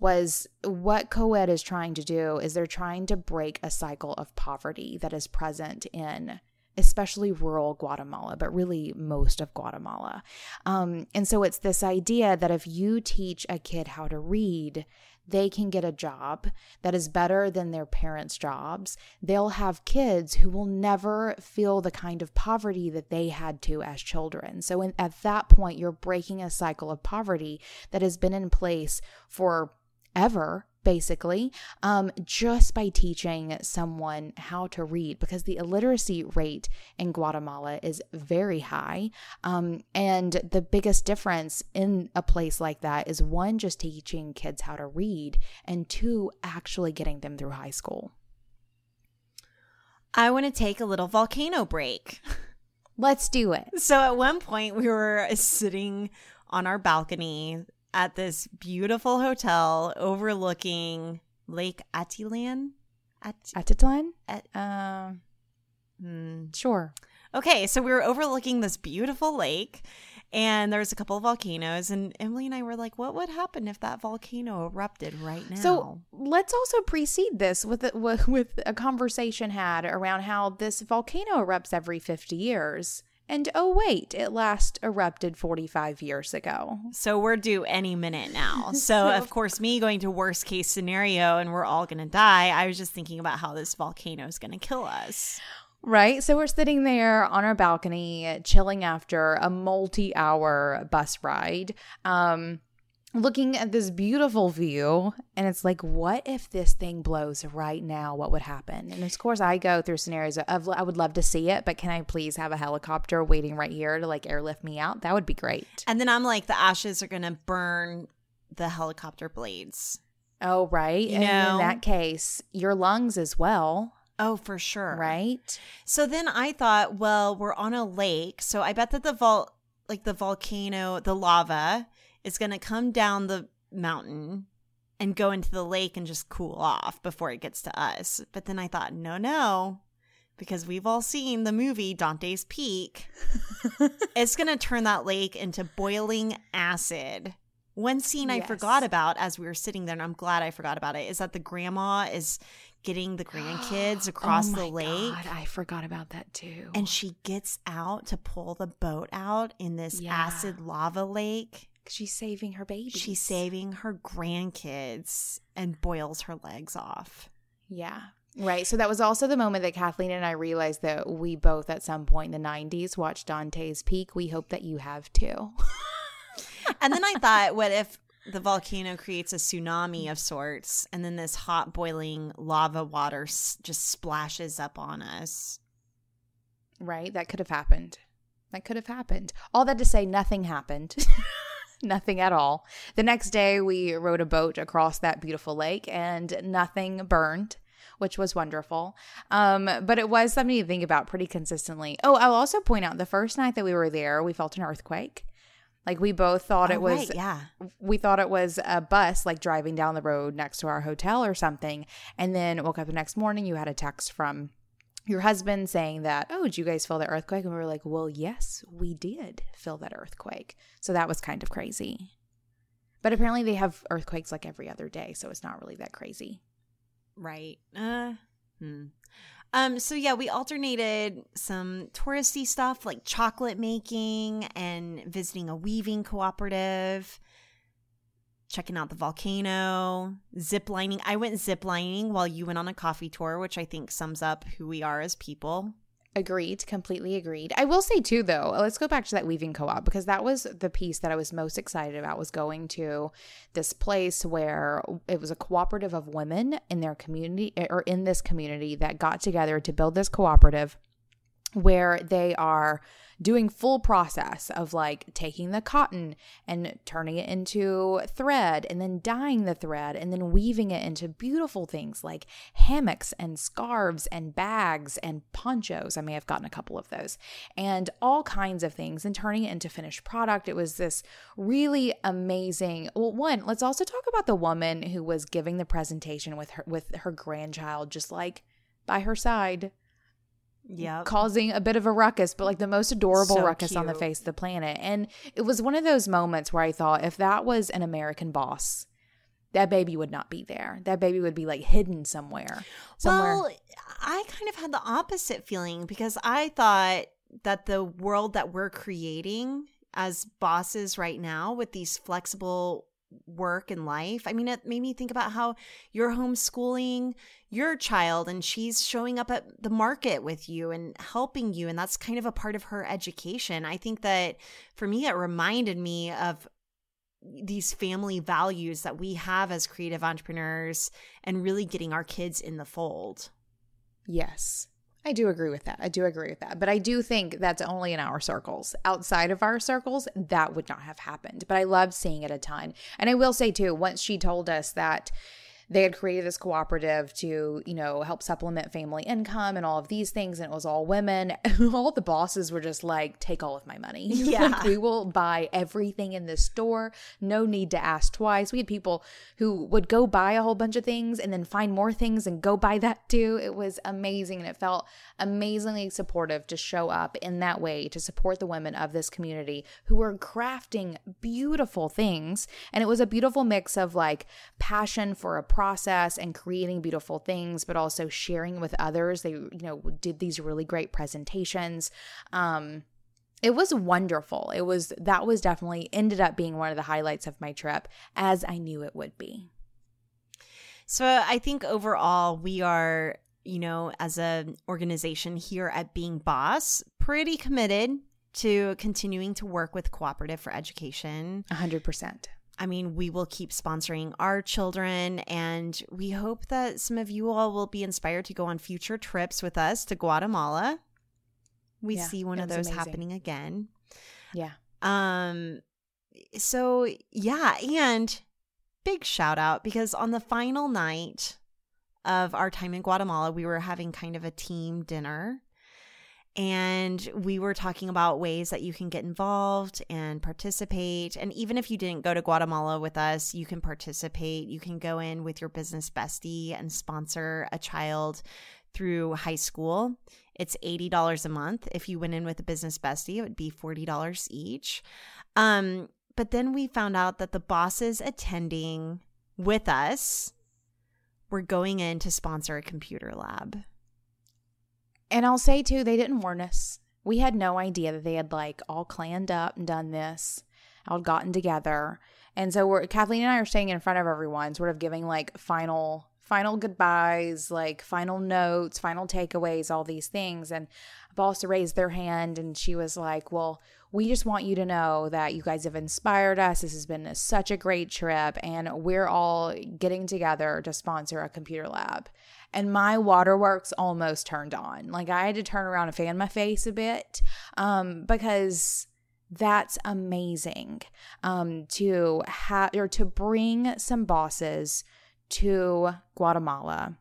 was what co-ed is trying to do is they're trying to break a cycle of poverty that is present in especially rural Guatemala, but really most of Guatemala. Um, and so it's this idea that if you teach a kid how to read, they can get a job that is better than their parents' jobs. They'll have kids who will never feel the kind of poverty that they had to as children. So, in, at that point, you're breaking a cycle of poverty that has been in place for ever basically, um, just by teaching someone how to read, because the illiteracy rate in Guatemala is very high. Um, and the biggest difference in a place like that is one, just teaching kids how to read, and two, actually getting them through high school. I want to take a little volcano break. Let's do it. So, at one point, we were sitting on our balcony at this beautiful hotel overlooking Lake Atilan. At- Atitlan? At, uh, hmm. Sure. Okay, so we were overlooking this beautiful lake, and there was a couple of volcanoes, and Emily and I were like, "What would happen if that volcano erupted right now?" So let's also precede this with a, <laughs> with a conversation had around how this volcano erupts every fifty years. And oh, wait, it last erupted 45 years ago. So we're due any minute now. <laughs> So, of course, me going to worst case scenario and we're all going to die, I was just thinking about how this volcano is going to kill us. Right. So we're sitting there on our balcony, chilling after a multi hour bus ride. Um, looking at this beautiful view and it's like what if this thing blows right now what would happen and of course i go through scenarios of i would love to see it but can i please have a helicopter waiting right here to like airlift me out that would be great and then i'm like the ashes are gonna burn the helicopter blades oh right you and know? in that case your lungs as well Oh, for sure. Right. So then I thought, well, we're on a lake. So I bet that the vault, like the volcano, the lava is going to come down the mountain and go into the lake and just cool off before it gets to us. But then I thought, no, no, because we've all seen the movie Dante's Peak. <laughs> it's going to turn that lake into boiling acid. One scene yes. I forgot about as we were sitting there, and I'm glad I forgot about it, is that the grandma is getting the grandkids <gasps> oh across oh the lake. God, I forgot about that too. And she gets out to pull the boat out in this yeah. acid lava lake. She's saving her baby. She's saving her grandkids and boils her legs off. Yeah. Right. So that was also the moment that Kathleen and I realized that we both at some point in the 90s watched Dante's Peak. We hope that you have too. <laughs> and then I thought, <laughs> what if the volcano creates a tsunami of sorts, and then this hot boiling lava water s- just splashes up on us. Right? That could have happened. That could have happened. All that to say, nothing happened. <laughs> nothing at all. The next day, we rode a boat across that beautiful lake and nothing burned. Which was wonderful. Um, but it was something to think about pretty consistently. Oh, I'll also point out the first night that we were there, we felt an earthquake. Like we both thought Oh, it was right, yeah. we thought it was a bus like driving down the road next to our hotel or something. And then woke up the next morning, you had a text from your husband saying that, oh, did you guys feel the earthquake? And we were like, well, yes, we did feel that earthquake. So that was kind of crazy. But apparently they have earthquakes like every other day. So it's not really that crazy. Right. Uh, hmm. Um, so yeah, we alternated some touristy stuff like chocolate making and visiting a weaving cooperative, checking out the volcano, zip lining. I went zip lining while you went on a coffee tour, which I think sums up who we are as people. Agreed, completely agreed. I will say too though, let's go back to that weaving co-op because that was the piece that I was most excited about was going to this place where it was a cooperative of women in their community or in this community that got together to build this cooperative where they are doing full process of like taking the cotton and turning it into thread and then dyeing the thread and then weaving it into beautiful things like hammocks and scarves and bags and ponchos. I may have gotten a couple of those and all kinds of things and turning it into finished product. It was this really amazing. Well, one, let's also talk about the woman who was giving the presentation with her with her grandchild just like by her side Yeah. causing a bit of a ruckus, but like the most adorable So ruckus on the face of the planet. And it was one of those moments where I thought if that was an American boss, that baby would not be there. That baby would be like hidden somewhere. Somewhere. Well, I kind of had the opposite feeling because I thought that the world that we're creating as bosses right now with these flexible work and life. I mean, it made me think about how you're homeschooling your child and she's showing up at the market with you and helping you. And that's kind of a part of her education. I think that for me, it reminded me of these family values that we have as creative entrepreneurs and really getting our kids in the fold. Yes. I do agree with that. I do agree with that. But I do think that's only in our circles. Outside of our circles, that would not have happened. But I love seeing it a ton. And I will say too, once she told us that they had created this cooperative to, you know, help supplement family income and all of these things, and it was all women. <laughs> all the bosses were just like, take all of my money. <laughs> Yeah. like, we will buy everything in this store. No need to ask twice. We had people who would go buy a whole bunch of things and then find more things and go buy that too. It was amazing. And it felt amazingly supportive to show up in that way to support the women of this community who were crafting beautiful things. And it was a beautiful mix of like passion for a process and creating beautiful things, but also sharing with others. They, you know, did these really great presentations. Um, it was wonderful. It was that was definitely ended up being one of the highlights of my trip, as I knew it would be. So I think overall we are, you know, as an organization here at Being Boss, pretty committed to continuing to work with Cooperative for Education. A hundred percent. I mean, we will keep sponsoring our children, and we hope that some of you all will be inspired to go on future trips with us to Guatemala. We Yeah, see one of those amazing. happening again. Yeah. Um so yeah, and big shout out because on the final night of our time in Guatemala, we were having kind of a team dinner and we were talking about ways that you can get involved and participate. And even if you didn't go to Guatemala with us, you can participate. You can go in with your business bestie and sponsor a child through high school. It's $80 a month. If you went in with a business bestie, it would be $40 each. Um, but then we found out that the bosses attending with us were going in to sponsor a computer lab. And I'll say too, they didn't warn us. We had no idea that they had like all claned up and done this, all gotten together. And so we're Kathleen and I are staying in front of everyone, sort of giving like final final goodbyes, like final notes, final takeaways, all these things. And a boss raised their hand and she was like, Well, we just want you to know that you guys have inspired us. This has been such a great trip, and we're all getting together to sponsor a computer lab. And my waterworks almost turned on. Like I had to turn around and fan my face a bit um, because that's amazing um, to have or to bring some bosses to Guatemala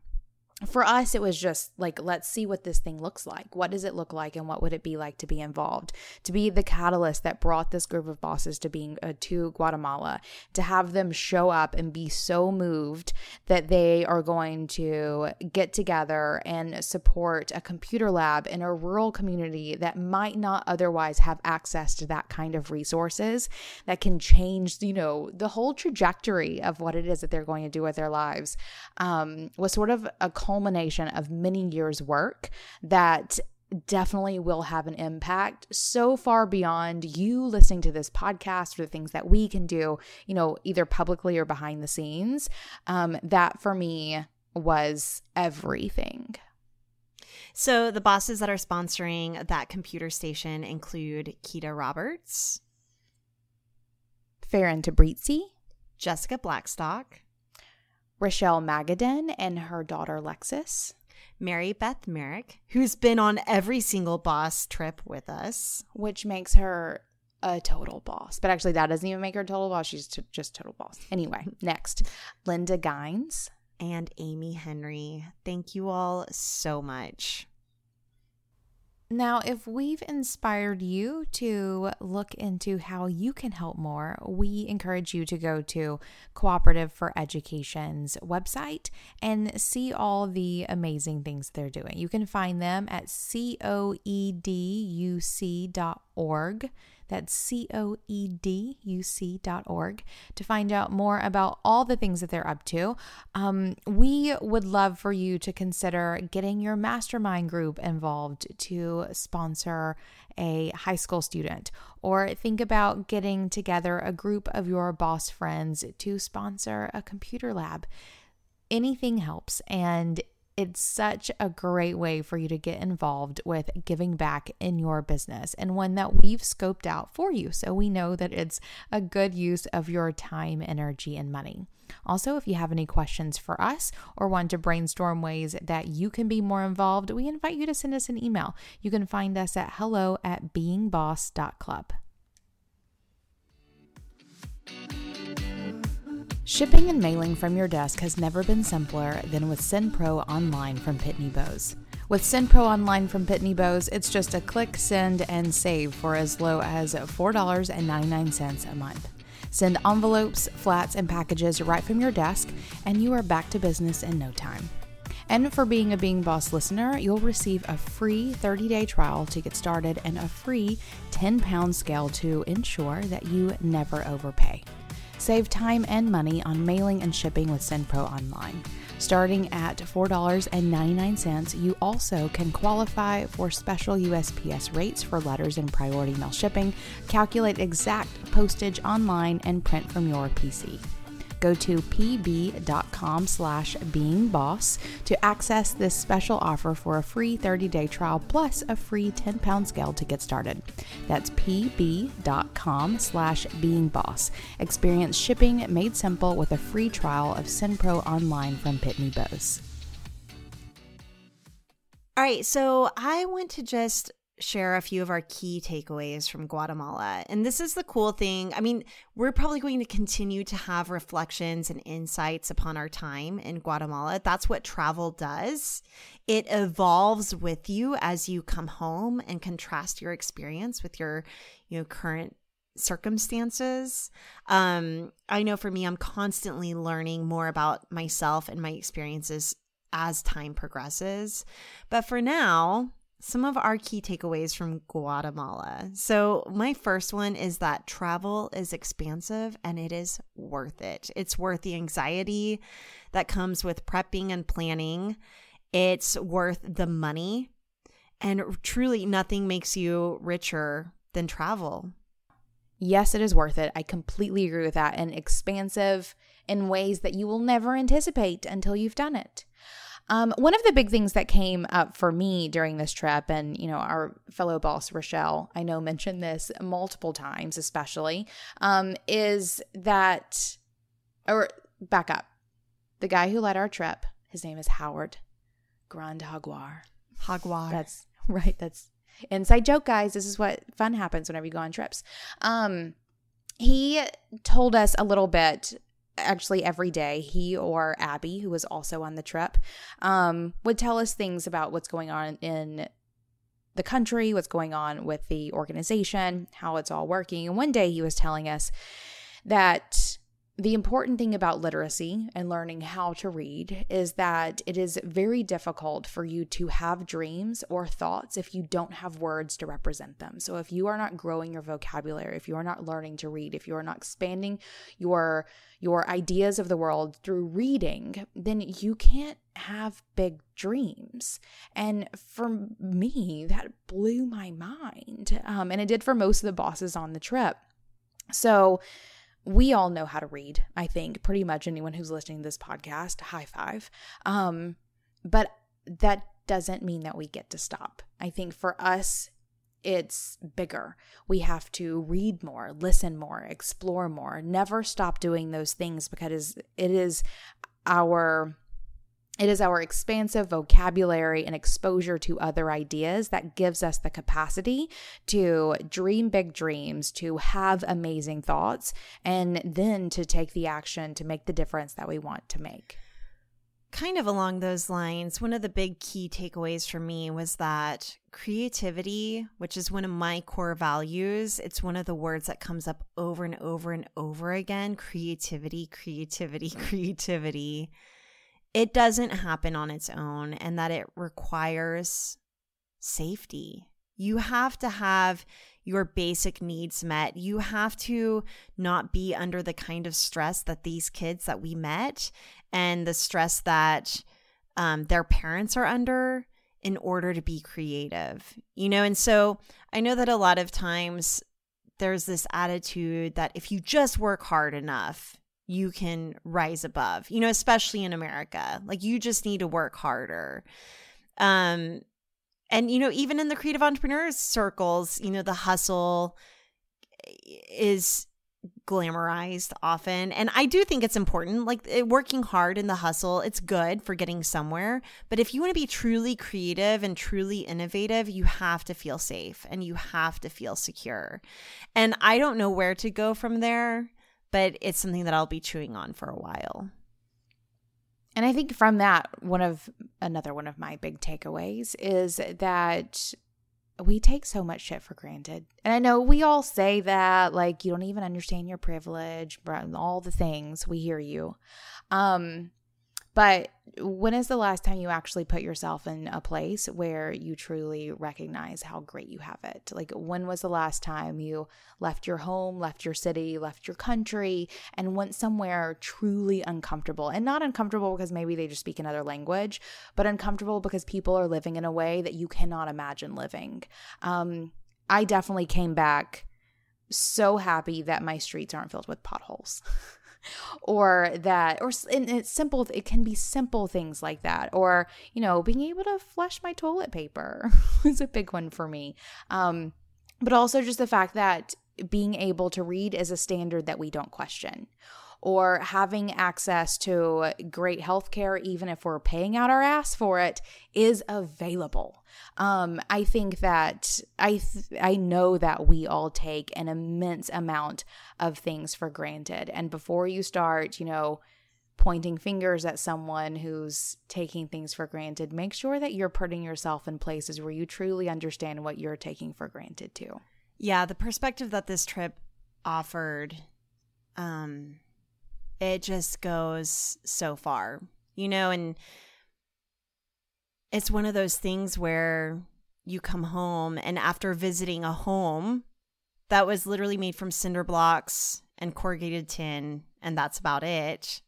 for us it was just like let's see what this thing looks like. What does it look like and what would it be like to be involved? To be the catalyst that brought this group of bosses to being uh, to guatemala to have them show up and be so moved that they are going to get together and support a computer lab in a rural community that might not otherwise have access to that kind of resources that can change you know the whole trajectory of what it is that they're going to do with their lives um, was sort of a culmination of many years' work that definitely will have an impact so far beyond you listening to this podcast or the things that we can do, you know, either publicly or behind the scenes. Um, that for me was everything. So the bosses that are sponsoring that computer station include Keita Roberts, Farron Tabrizi, Jessica Blackstock, Rochelle Magadan and her daughter Lexis. Mary Beth Merrick, who's been on every single boss trip with us. Which makes her a total boss. But actually, that doesn't even make her a total boss. She's t- just total boss. Anyway, <laughs> next, Linda Gines. And Amy Henry. Thank you all so much. Now, if we've inspired you to look into how you can help more, we encourage you to go to Cooperative for Education's website and see all the amazing things they're doing. You can find them at coeduc.org that's coeduc.org to find out more about all the things that they're up to. Um, we would love for you to consider getting your mastermind group involved to sponsor a high school student, or think about getting together a group of your boss friends to sponsor a computer lab. Anything helps. And it's such a great way for you to get involved with giving back in your business and one that we've scoped out for you. So we know that it's a good use of your time, energy, and money. Also, if you have any questions for us or want to brainstorm ways that you can be more involved, we invite you to send us an email. You can find us at hello at beingboss.club. Shipping and mailing from your desk has never been simpler than with SendPro Online from Pitney Bowes. With SendPro Online from Pitney Bowes, it's just a click, send, and save for as low as $4.99 a month. Send envelopes, flats, and packages right from your desk, and you are back to business in no time. And for being a Being Boss listener, you'll receive a free 30 day trial to get started and a free 10 pound scale to ensure that you never overpay. Save time and money on mailing and shipping with SendPro Online. Starting at $4.99, you also can qualify for special USPS rates for letters and priority mail shipping, calculate exact postage online, and print from your PC. Go to pb.com slash beingboss to access this special offer for a free 30-day trial plus a free 10-pound scale to get started. That's pb.com slash beingboss. Experience shipping made simple with a free trial of SendPro Online from Pitney Bowes. All right, so I want to just share a few of our key takeaways from Guatemala. And this is the cool thing. I mean, we're probably going to continue to have reflections and insights upon our time in Guatemala. That's what travel does. It evolves with you as you come home and contrast your experience with your, you know, current circumstances. Um, I know for me, I'm constantly learning more about myself and my experiences as time progresses. But for now, some of our key takeaways from Guatemala. So, my first one is that travel is expansive and it is worth it. It's worth the anxiety that comes with prepping and planning, it's worth the money. And truly, nothing makes you richer than travel. Yes, it is worth it. I completely agree with that. And expansive in ways that you will never anticipate until you've done it. Um, one of the big things that came up for me during this trip, and you know, our fellow boss Rochelle, I know mentioned this multiple times, especially, um, is that, or back up, the guy who led our trip, his name is Howard Grand Jaguar. Jaguar. That's <laughs> right. That's inside joke, guys. This is what fun happens whenever you go on trips. Um, he told us a little bit actually every day he or abby who was also on the trip um, would tell us things about what's going on in the country what's going on with the organization how it's all working. And one day he was telling us that the important thing about literacy and learning how to read is that it is very difficult for you to have dreams or thoughts if you don't have words to represent them. So if you are not growing your vocabulary, if you are not learning to read, if you are not expanding your your ideas of the world through reading, then you can't have big dreams. And for me, that blew my mind. Um, and it did for most of the bosses on the trip. So we all know how to read, I think, pretty much anyone who's listening to this podcast, high five. Um, but that doesn't mean that we get to stop. I think for us, it's bigger. We have to read more, listen more, explore more, never stop doing those things because it is our it is our expansive vocabulary and exposure to other ideas that gives us the capacity to dream big dreams, to have amazing thoughts, and then to take the action to make the difference that we want to make. Kind of along those lines, one of the big key takeaways for me was that creativity, which is one of my core values, it's one of the words that comes up over and over and over again creativity, creativity, <laughs> creativity it doesn't happen on its own and that it requires safety. You have to have your basic needs met. You have to not be under the kind of stress that these kids that we met and the stress that um, their parents are under in order to be creative, you know? And so I know that a lot of times there's this attitude that if you just work hard enough, you can rise above, you know, especially in America. Like you just need to work harder. Um, and, you know, even in the creative entrepreneurs circles, you know, the hustle is glamorized often. And I do think it's important. Like working hard in the hustle, it's good for getting somewhere. But if you want to be truly creative and truly innovative, you have to feel safe and you have to feel secure. And I don't know where to go from there but it's something that I'll be chewing on for a while. And I think from that, one of another one of my big takeaways is that we take so much shit for granted. And I know we all say that, like, you don't even understand your privilege, all the things. We hear you. Um, but when is the last time you actually put yourself in a place where you truly recognize how great you have it? Like, when was the last time you left your home, left your city, left your country, and went somewhere truly uncomfortable? And not uncomfortable because maybe they just speak another language, but uncomfortable because people are living in a way that you cannot imagine living. Um, I definitely came back so happy that my streets aren't filled with potholes. <laughs> or that or and it's simple it can be simple things like that or you know being able to flush my toilet paper <laughs> is a big one for me. Um but also just the fact that being able to read is a standard that we don't question or having access to great health care, even if we're paying out our ass for it, is available. Um, I think that I th- I know that we all take an immense amount of things for granted, and before you start, you know pointing fingers at someone who's taking things for granted, make sure that you're putting yourself in places where you truly understand what you're taking for granted too. Yeah, the perspective that this trip offered um it just goes so far, you know, and it's one of those things where you come home and after visiting a home that was literally made from cinder blocks and corrugated tin and that's about it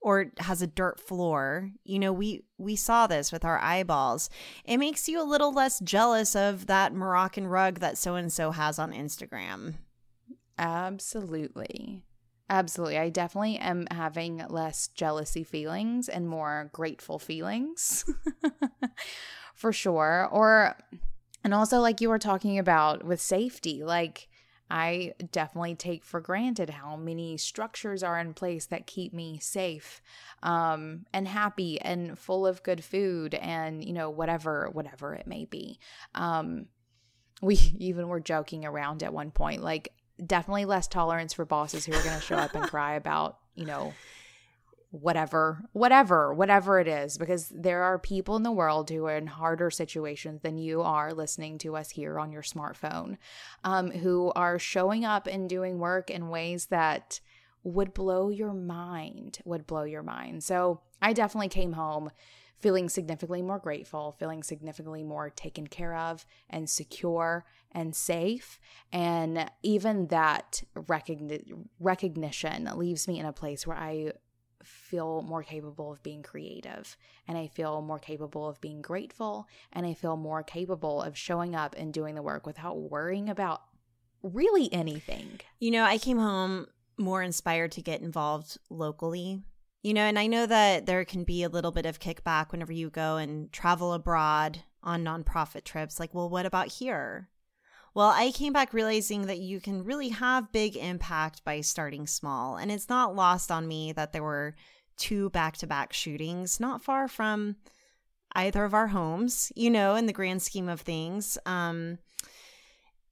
or has a dirt floor. You know we we saw this with our eyeballs. It makes you a little less jealous of that moroccan rug that so and so has on instagram. Absolutely Absolutely. I definitely am having less jealousy feelings and more grateful feelings. <laughs> For sure. Or, and also, like you were talking about with safety, like I definitely take for granted how many structures are in place that keep me safe um, and happy and full of good food and, you know, whatever, whatever it may be. Um, we <laughs> even were joking around at one point, like, definitely less tolerance for bosses who are going to show up and <laughs> cry about, you know, whatever, whatever, whatever it is, because there are people in the world who are in harder situations than you are listening to us here on your smartphone, um, who are showing up and doing work in ways that would blow your mind, would blow your mind. So I definitely came home feeling significantly more grateful, feeling significantly more taken care of and secure and safe. And even that recogni- recognition leaves me in a place where I feel more capable of being creative and I feel more capable of being grateful and I feel more capable of showing up and doing the work without worrying about really anything. You know, I came home more inspired to get involved locally you know, and I know that there can be a little bit of kickback whenever you go and travel abroad on nonprofit trips. Like, well, what about here? Well, I came back realizing that you can really have big impact by starting small. And it's not lost on me that there were two back to back shootings not far from either of our homes, you know, in the grand scheme of things. Um,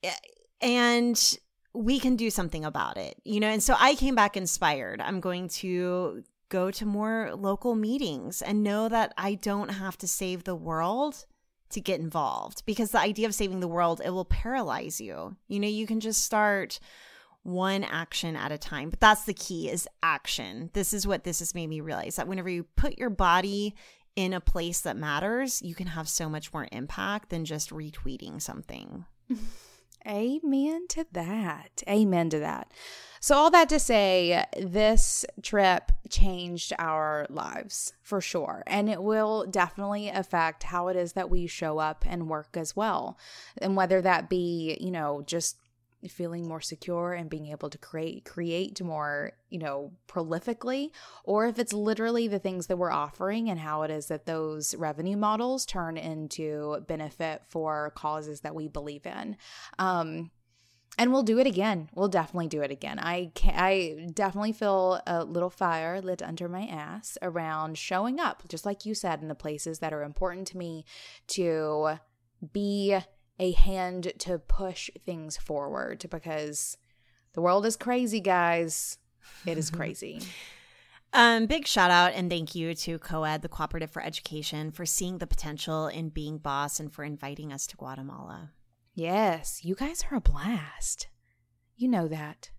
eh, and we can do something about it, you know. And so I came back inspired. I'm going to go to more local meetings and know that I don't have to save the world to get involved because the idea of saving the world it will paralyze you. You know, you can just start one action at a time. But that's the key is action. This is what this has made me realize that whenever you put your body in a place that matters, you can have so much more impact than just retweeting something. <laughs> Amen to that. Amen to that. So, all that to say, this trip changed our lives for sure. And it will definitely affect how it is that we show up and work as well. And whether that be, you know, just feeling more secure and being able to create create more you know prolifically or if it's literally the things that we're offering and how it is that those revenue models turn into benefit for causes that we believe in um and we'll do it again. We'll definitely do it again. I can, I definitely feel a little fire lit under my ass around showing up, just like you said, in the places that are important to me to be a hand to push things forward because the world is crazy, guys. It is <laughs> crazy. Um, big shout out and thank you to COED, the Cooperative for Education, for seeing the potential in being boss and for inviting us to Guatemala. Yes, you guys are a blast. You know that.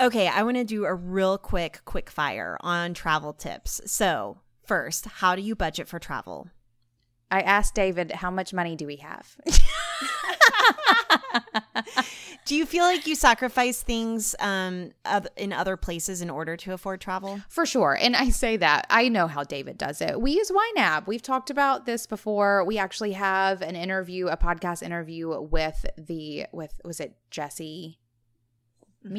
Okay, I want to do a real quick quick fire on travel tips. So, First, how do you budget for travel? I asked David, how much money do we have? <laughs> do you feel like you sacrifice things um, in other places in order to afford travel? For sure. And I say that. I know how David does it. We use YNAB. We've talked about this before. We actually have an interview, a podcast interview with the, with, was it Jesse mm-hmm.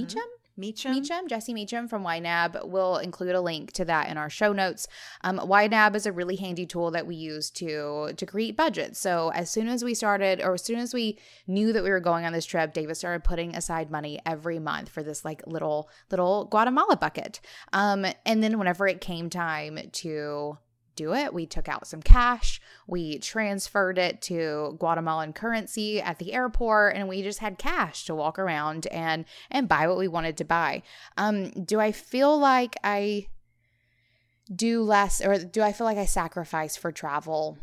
Mecham? Mecham? Jesse Mecham from YNAB. We'll include a link to that in our show notes. Um, YNAB is a really handy tool that we use to to create budgets. So as soon as we started, or as soon as we knew that we were going on this trip, David started putting aside money every month for this like little little Guatemala bucket. Um, and then whenever it came time to do it. We took out some cash, we transferred it to Guatemalan currency at the airport, and we just had cash to walk around and and buy what we wanted to buy. Um, do I feel like I do less, or do I feel like I sacrifice for travel?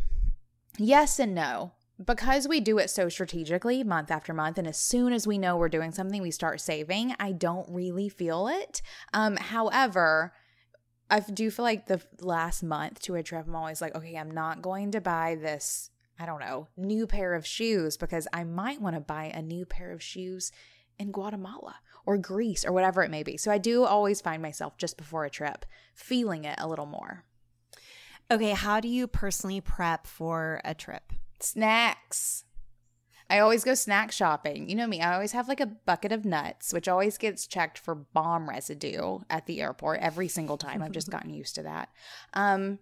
Yes and no. Because we do it so strategically month after month, and as soon as we know we're doing something, we start saving, I don't really feel it. Um, however, I do feel like the last month to a trip, I'm always like, okay, I'm not going to buy this, I don't know, new pair of shoes because I might want to buy a new pair of shoes in Guatemala or Greece or whatever it may be. So I do always find myself just before a trip feeling it a little more. Okay, how do you personally prep for a trip? Snacks. I always go snack shopping. You know me, I always have like a bucket of nuts, which always gets checked for bomb residue at the airport every single time. I've just <laughs> gotten used to that. Um,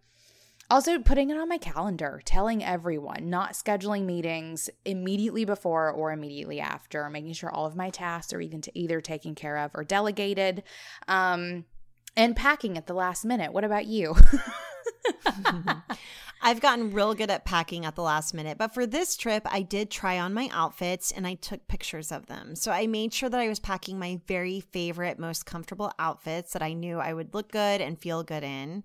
also, putting it on my calendar, telling everyone, not scheduling meetings immediately before or immediately after, making sure all of my tasks are either, either taken care of or delegated, um, and packing at the last minute. What about you? <laughs> <laughs> I've gotten real good at packing at the last minute, but for this trip, I did try on my outfits and I took pictures of them. So I made sure that I was packing my very favorite, most comfortable outfits that I knew I would look good and feel good in.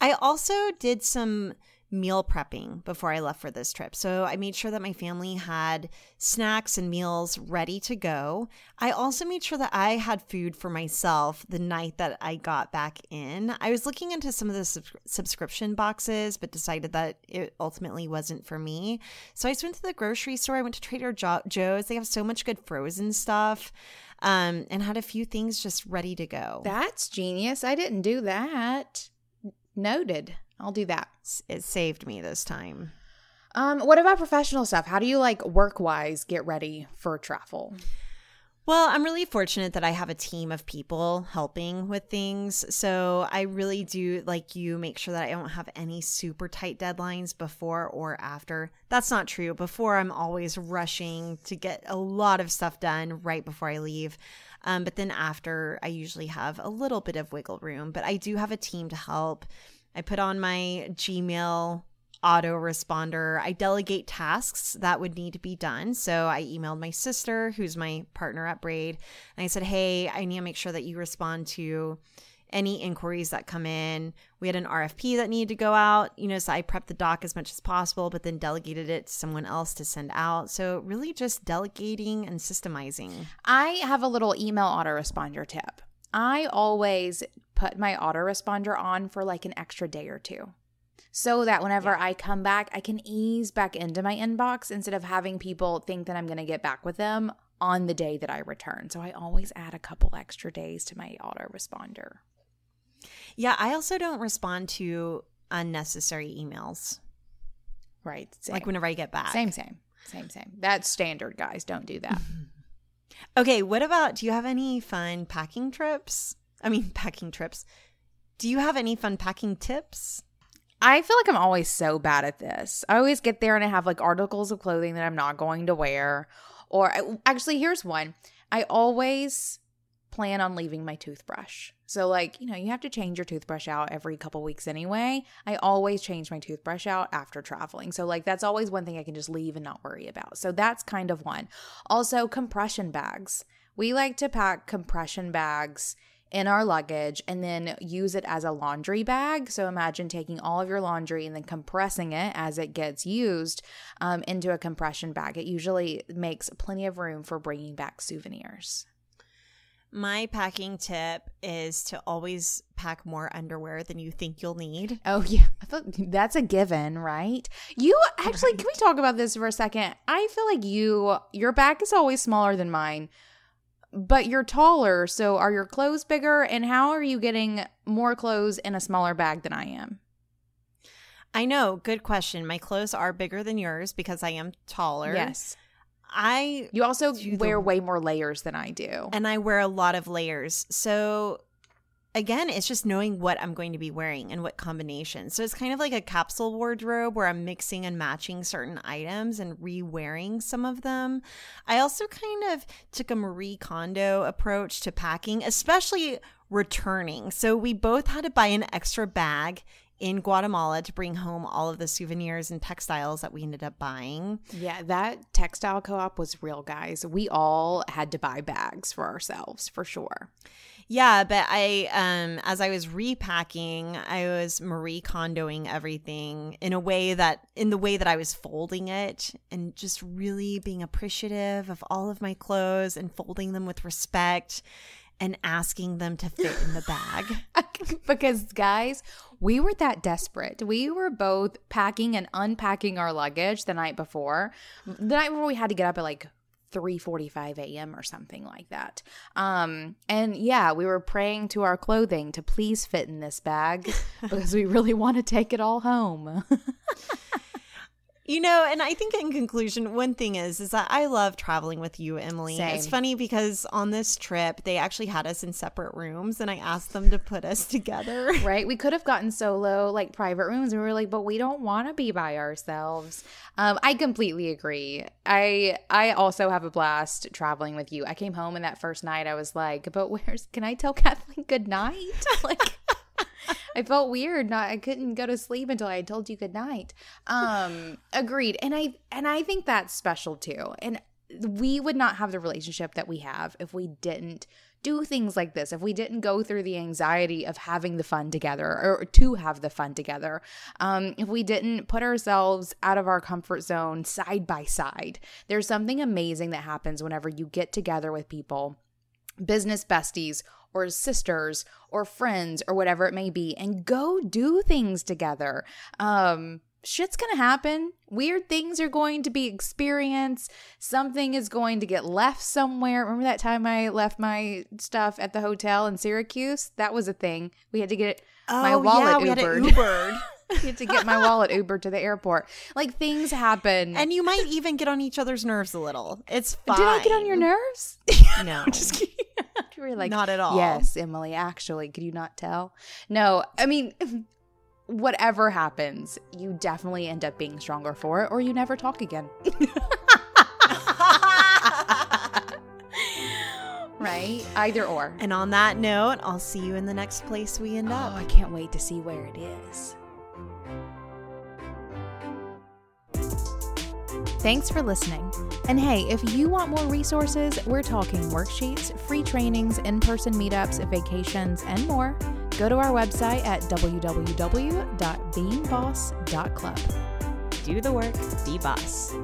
I also did some meal prepping before I left for this trip. So I made sure that my family had snacks and meals ready to go. I also made sure that I had food for myself the night that I got back in. I was looking into some of the sub- subscription boxes, but decided that it ultimately wasn't for me. So I just went to the grocery store. I went to Trader jo- Joe's. They have so much good frozen stuff. Um, and had a few things just ready to go. That's genius. I didn't do that. Noted. I'll do that. It saved me this time. Um, what about professional stuff? How do you like work wise get ready for travel? Well, I'm really fortunate that I have a team of people helping with things. So I really do, like you, make sure that I don't have any super tight deadlines before or after. That's not true. Before, I'm always rushing to get a lot of stuff done right before I leave. Um, but then after, I usually have a little bit of wiggle room. But I do have a team to help. I put on my Gmail autoresponder. I delegate tasks that would need to be done. So I emailed my sister, who's my partner at Braid, and I said, Hey, I need to make sure that you respond to any inquiries that come in. We had an RFP that needed to go out, you know, so I prepped the doc as much as possible, but then delegated it to someone else to send out. So really just delegating and systemizing. I have a little email autoresponder tip. I always put my autoresponder on for like an extra day or two so that whenever yeah. I come back, I can ease back into my inbox instead of having people think that I'm going to get back with them on the day that I return. So I always add a couple extra days to my autoresponder. Yeah, I also don't respond to unnecessary emails. Right. Same. Like whenever I get back. Same, same. Same, same. That's standard, guys. Don't do that. <laughs> okay, what about do you have any fun packing trips? I mean, <laughs> packing trips. Do you have any fun packing tips? I feel like I'm always so bad at this. I always get there and I have like articles of clothing that I'm not going to wear. Or actually, here's one I always plan on leaving my toothbrush. So, like, you know, you have to change your toothbrush out every couple weeks anyway. I always change my toothbrush out after traveling. So, like, that's always one thing I can just leave and not worry about. So, that's kind of one. Also, compression bags. We like to pack compression bags in our luggage and then use it as a laundry bag. So imagine taking all of your laundry and then compressing it as it gets used um, into a compression bag. It usually makes plenty of room for bringing back souvenirs. My packing tip is to always pack more underwear than you think you'll need. Oh yeah, I thought that's a given, right? You actually, can we talk about this for a second? I feel like you, your bag is always smaller than mine but you're taller, so are your clothes bigger? And how are you getting more clothes in a smaller bag than I am? I know. Good question. My clothes are bigger than yours because I am taller. Yes. I You also wear the, way more layers than I do. And I wear a lot of layers. So again, it's just knowing what I'm going to be wearing and what combination. So it's kind of like a capsule wardrobe where I'm mixing and matching certain items and re wearing some of them. I also kind of took a Marie Kondo approach to packing, especially returning. So we both had to buy an extra bag in Guatemala to bring home all of the souvenirs and textiles that we ended up buying. Yeah, that textile co op was real, guys. We all had to buy bags for ourselves for sure. Yeah, but I um as I was repacking, I was Marie Kondoing everything in a way that in the way that I was folding it and just really being appreciative of all of my clothes and folding them with respect and asking them to fit in the bag. <laughs> because guys, we were that desperate. We were both packing and unpacking our luggage the night before. The night before we had to get up at like 3:45 a.m. or something like that. Um and yeah, we were praying to our clothing to please fit in this bag <laughs> because we really want to take it all home. <laughs> You know, and I think in conclusion, one thing is is that I love traveling with you, Emily. Same. It's funny because on this trip they actually had us in separate rooms and I asked them to put us <laughs> together. right? We could have gotten solo, like private rooms, and we were like, but we don't want to be by ourselves. Um, I completely agree. I I also have a blast traveling with you. I came home and that first night I was like, but where's can I tell Kathleen good night? <laughs> like I felt weird. Not I couldn't go to sleep until I had told you good night. Um, <laughs> agreed. And I and I think that's special too. And we would not have the relationship that we have if we didn't do things like this if we didn't go through the anxiety of having the fun together or to have the fun together um, if we didn't put ourselves out of our comfort zone side by side there's something amazing that happens whenever you get together with people business besties or sisters or friends or whatever it may be and go do things together um shit's gonna happen weird things are going to be experienced something is going to get left somewhere remember that time i left my stuff at the hotel in syracuse that was a thing we had to get my Oh, wallet yeah, we had it Ubered. Ubered. <laughs> we had to get my wallet uber to the airport like things happen and you might even get on each other's nerves a little. It's fine. did i get on your nerves <laughs> No. <laughs> just kidding. <laughs> were like Not at all. Yes, Emily, actually, could you not tell? No, I mean, <laughs> whatever happens, you definitely end up being stronger for it, or you never talk again. <laughs> right? Either or. And on that note, I'll see you in the next place we end Oh, up. I can't wait to see where it is. Thanks for listening. And hey, if you want more resources, we're talking worksheets, free trainings, in person meetups, vacations, and more. Go to our website at www.beingboss.club. Do the work, be boss.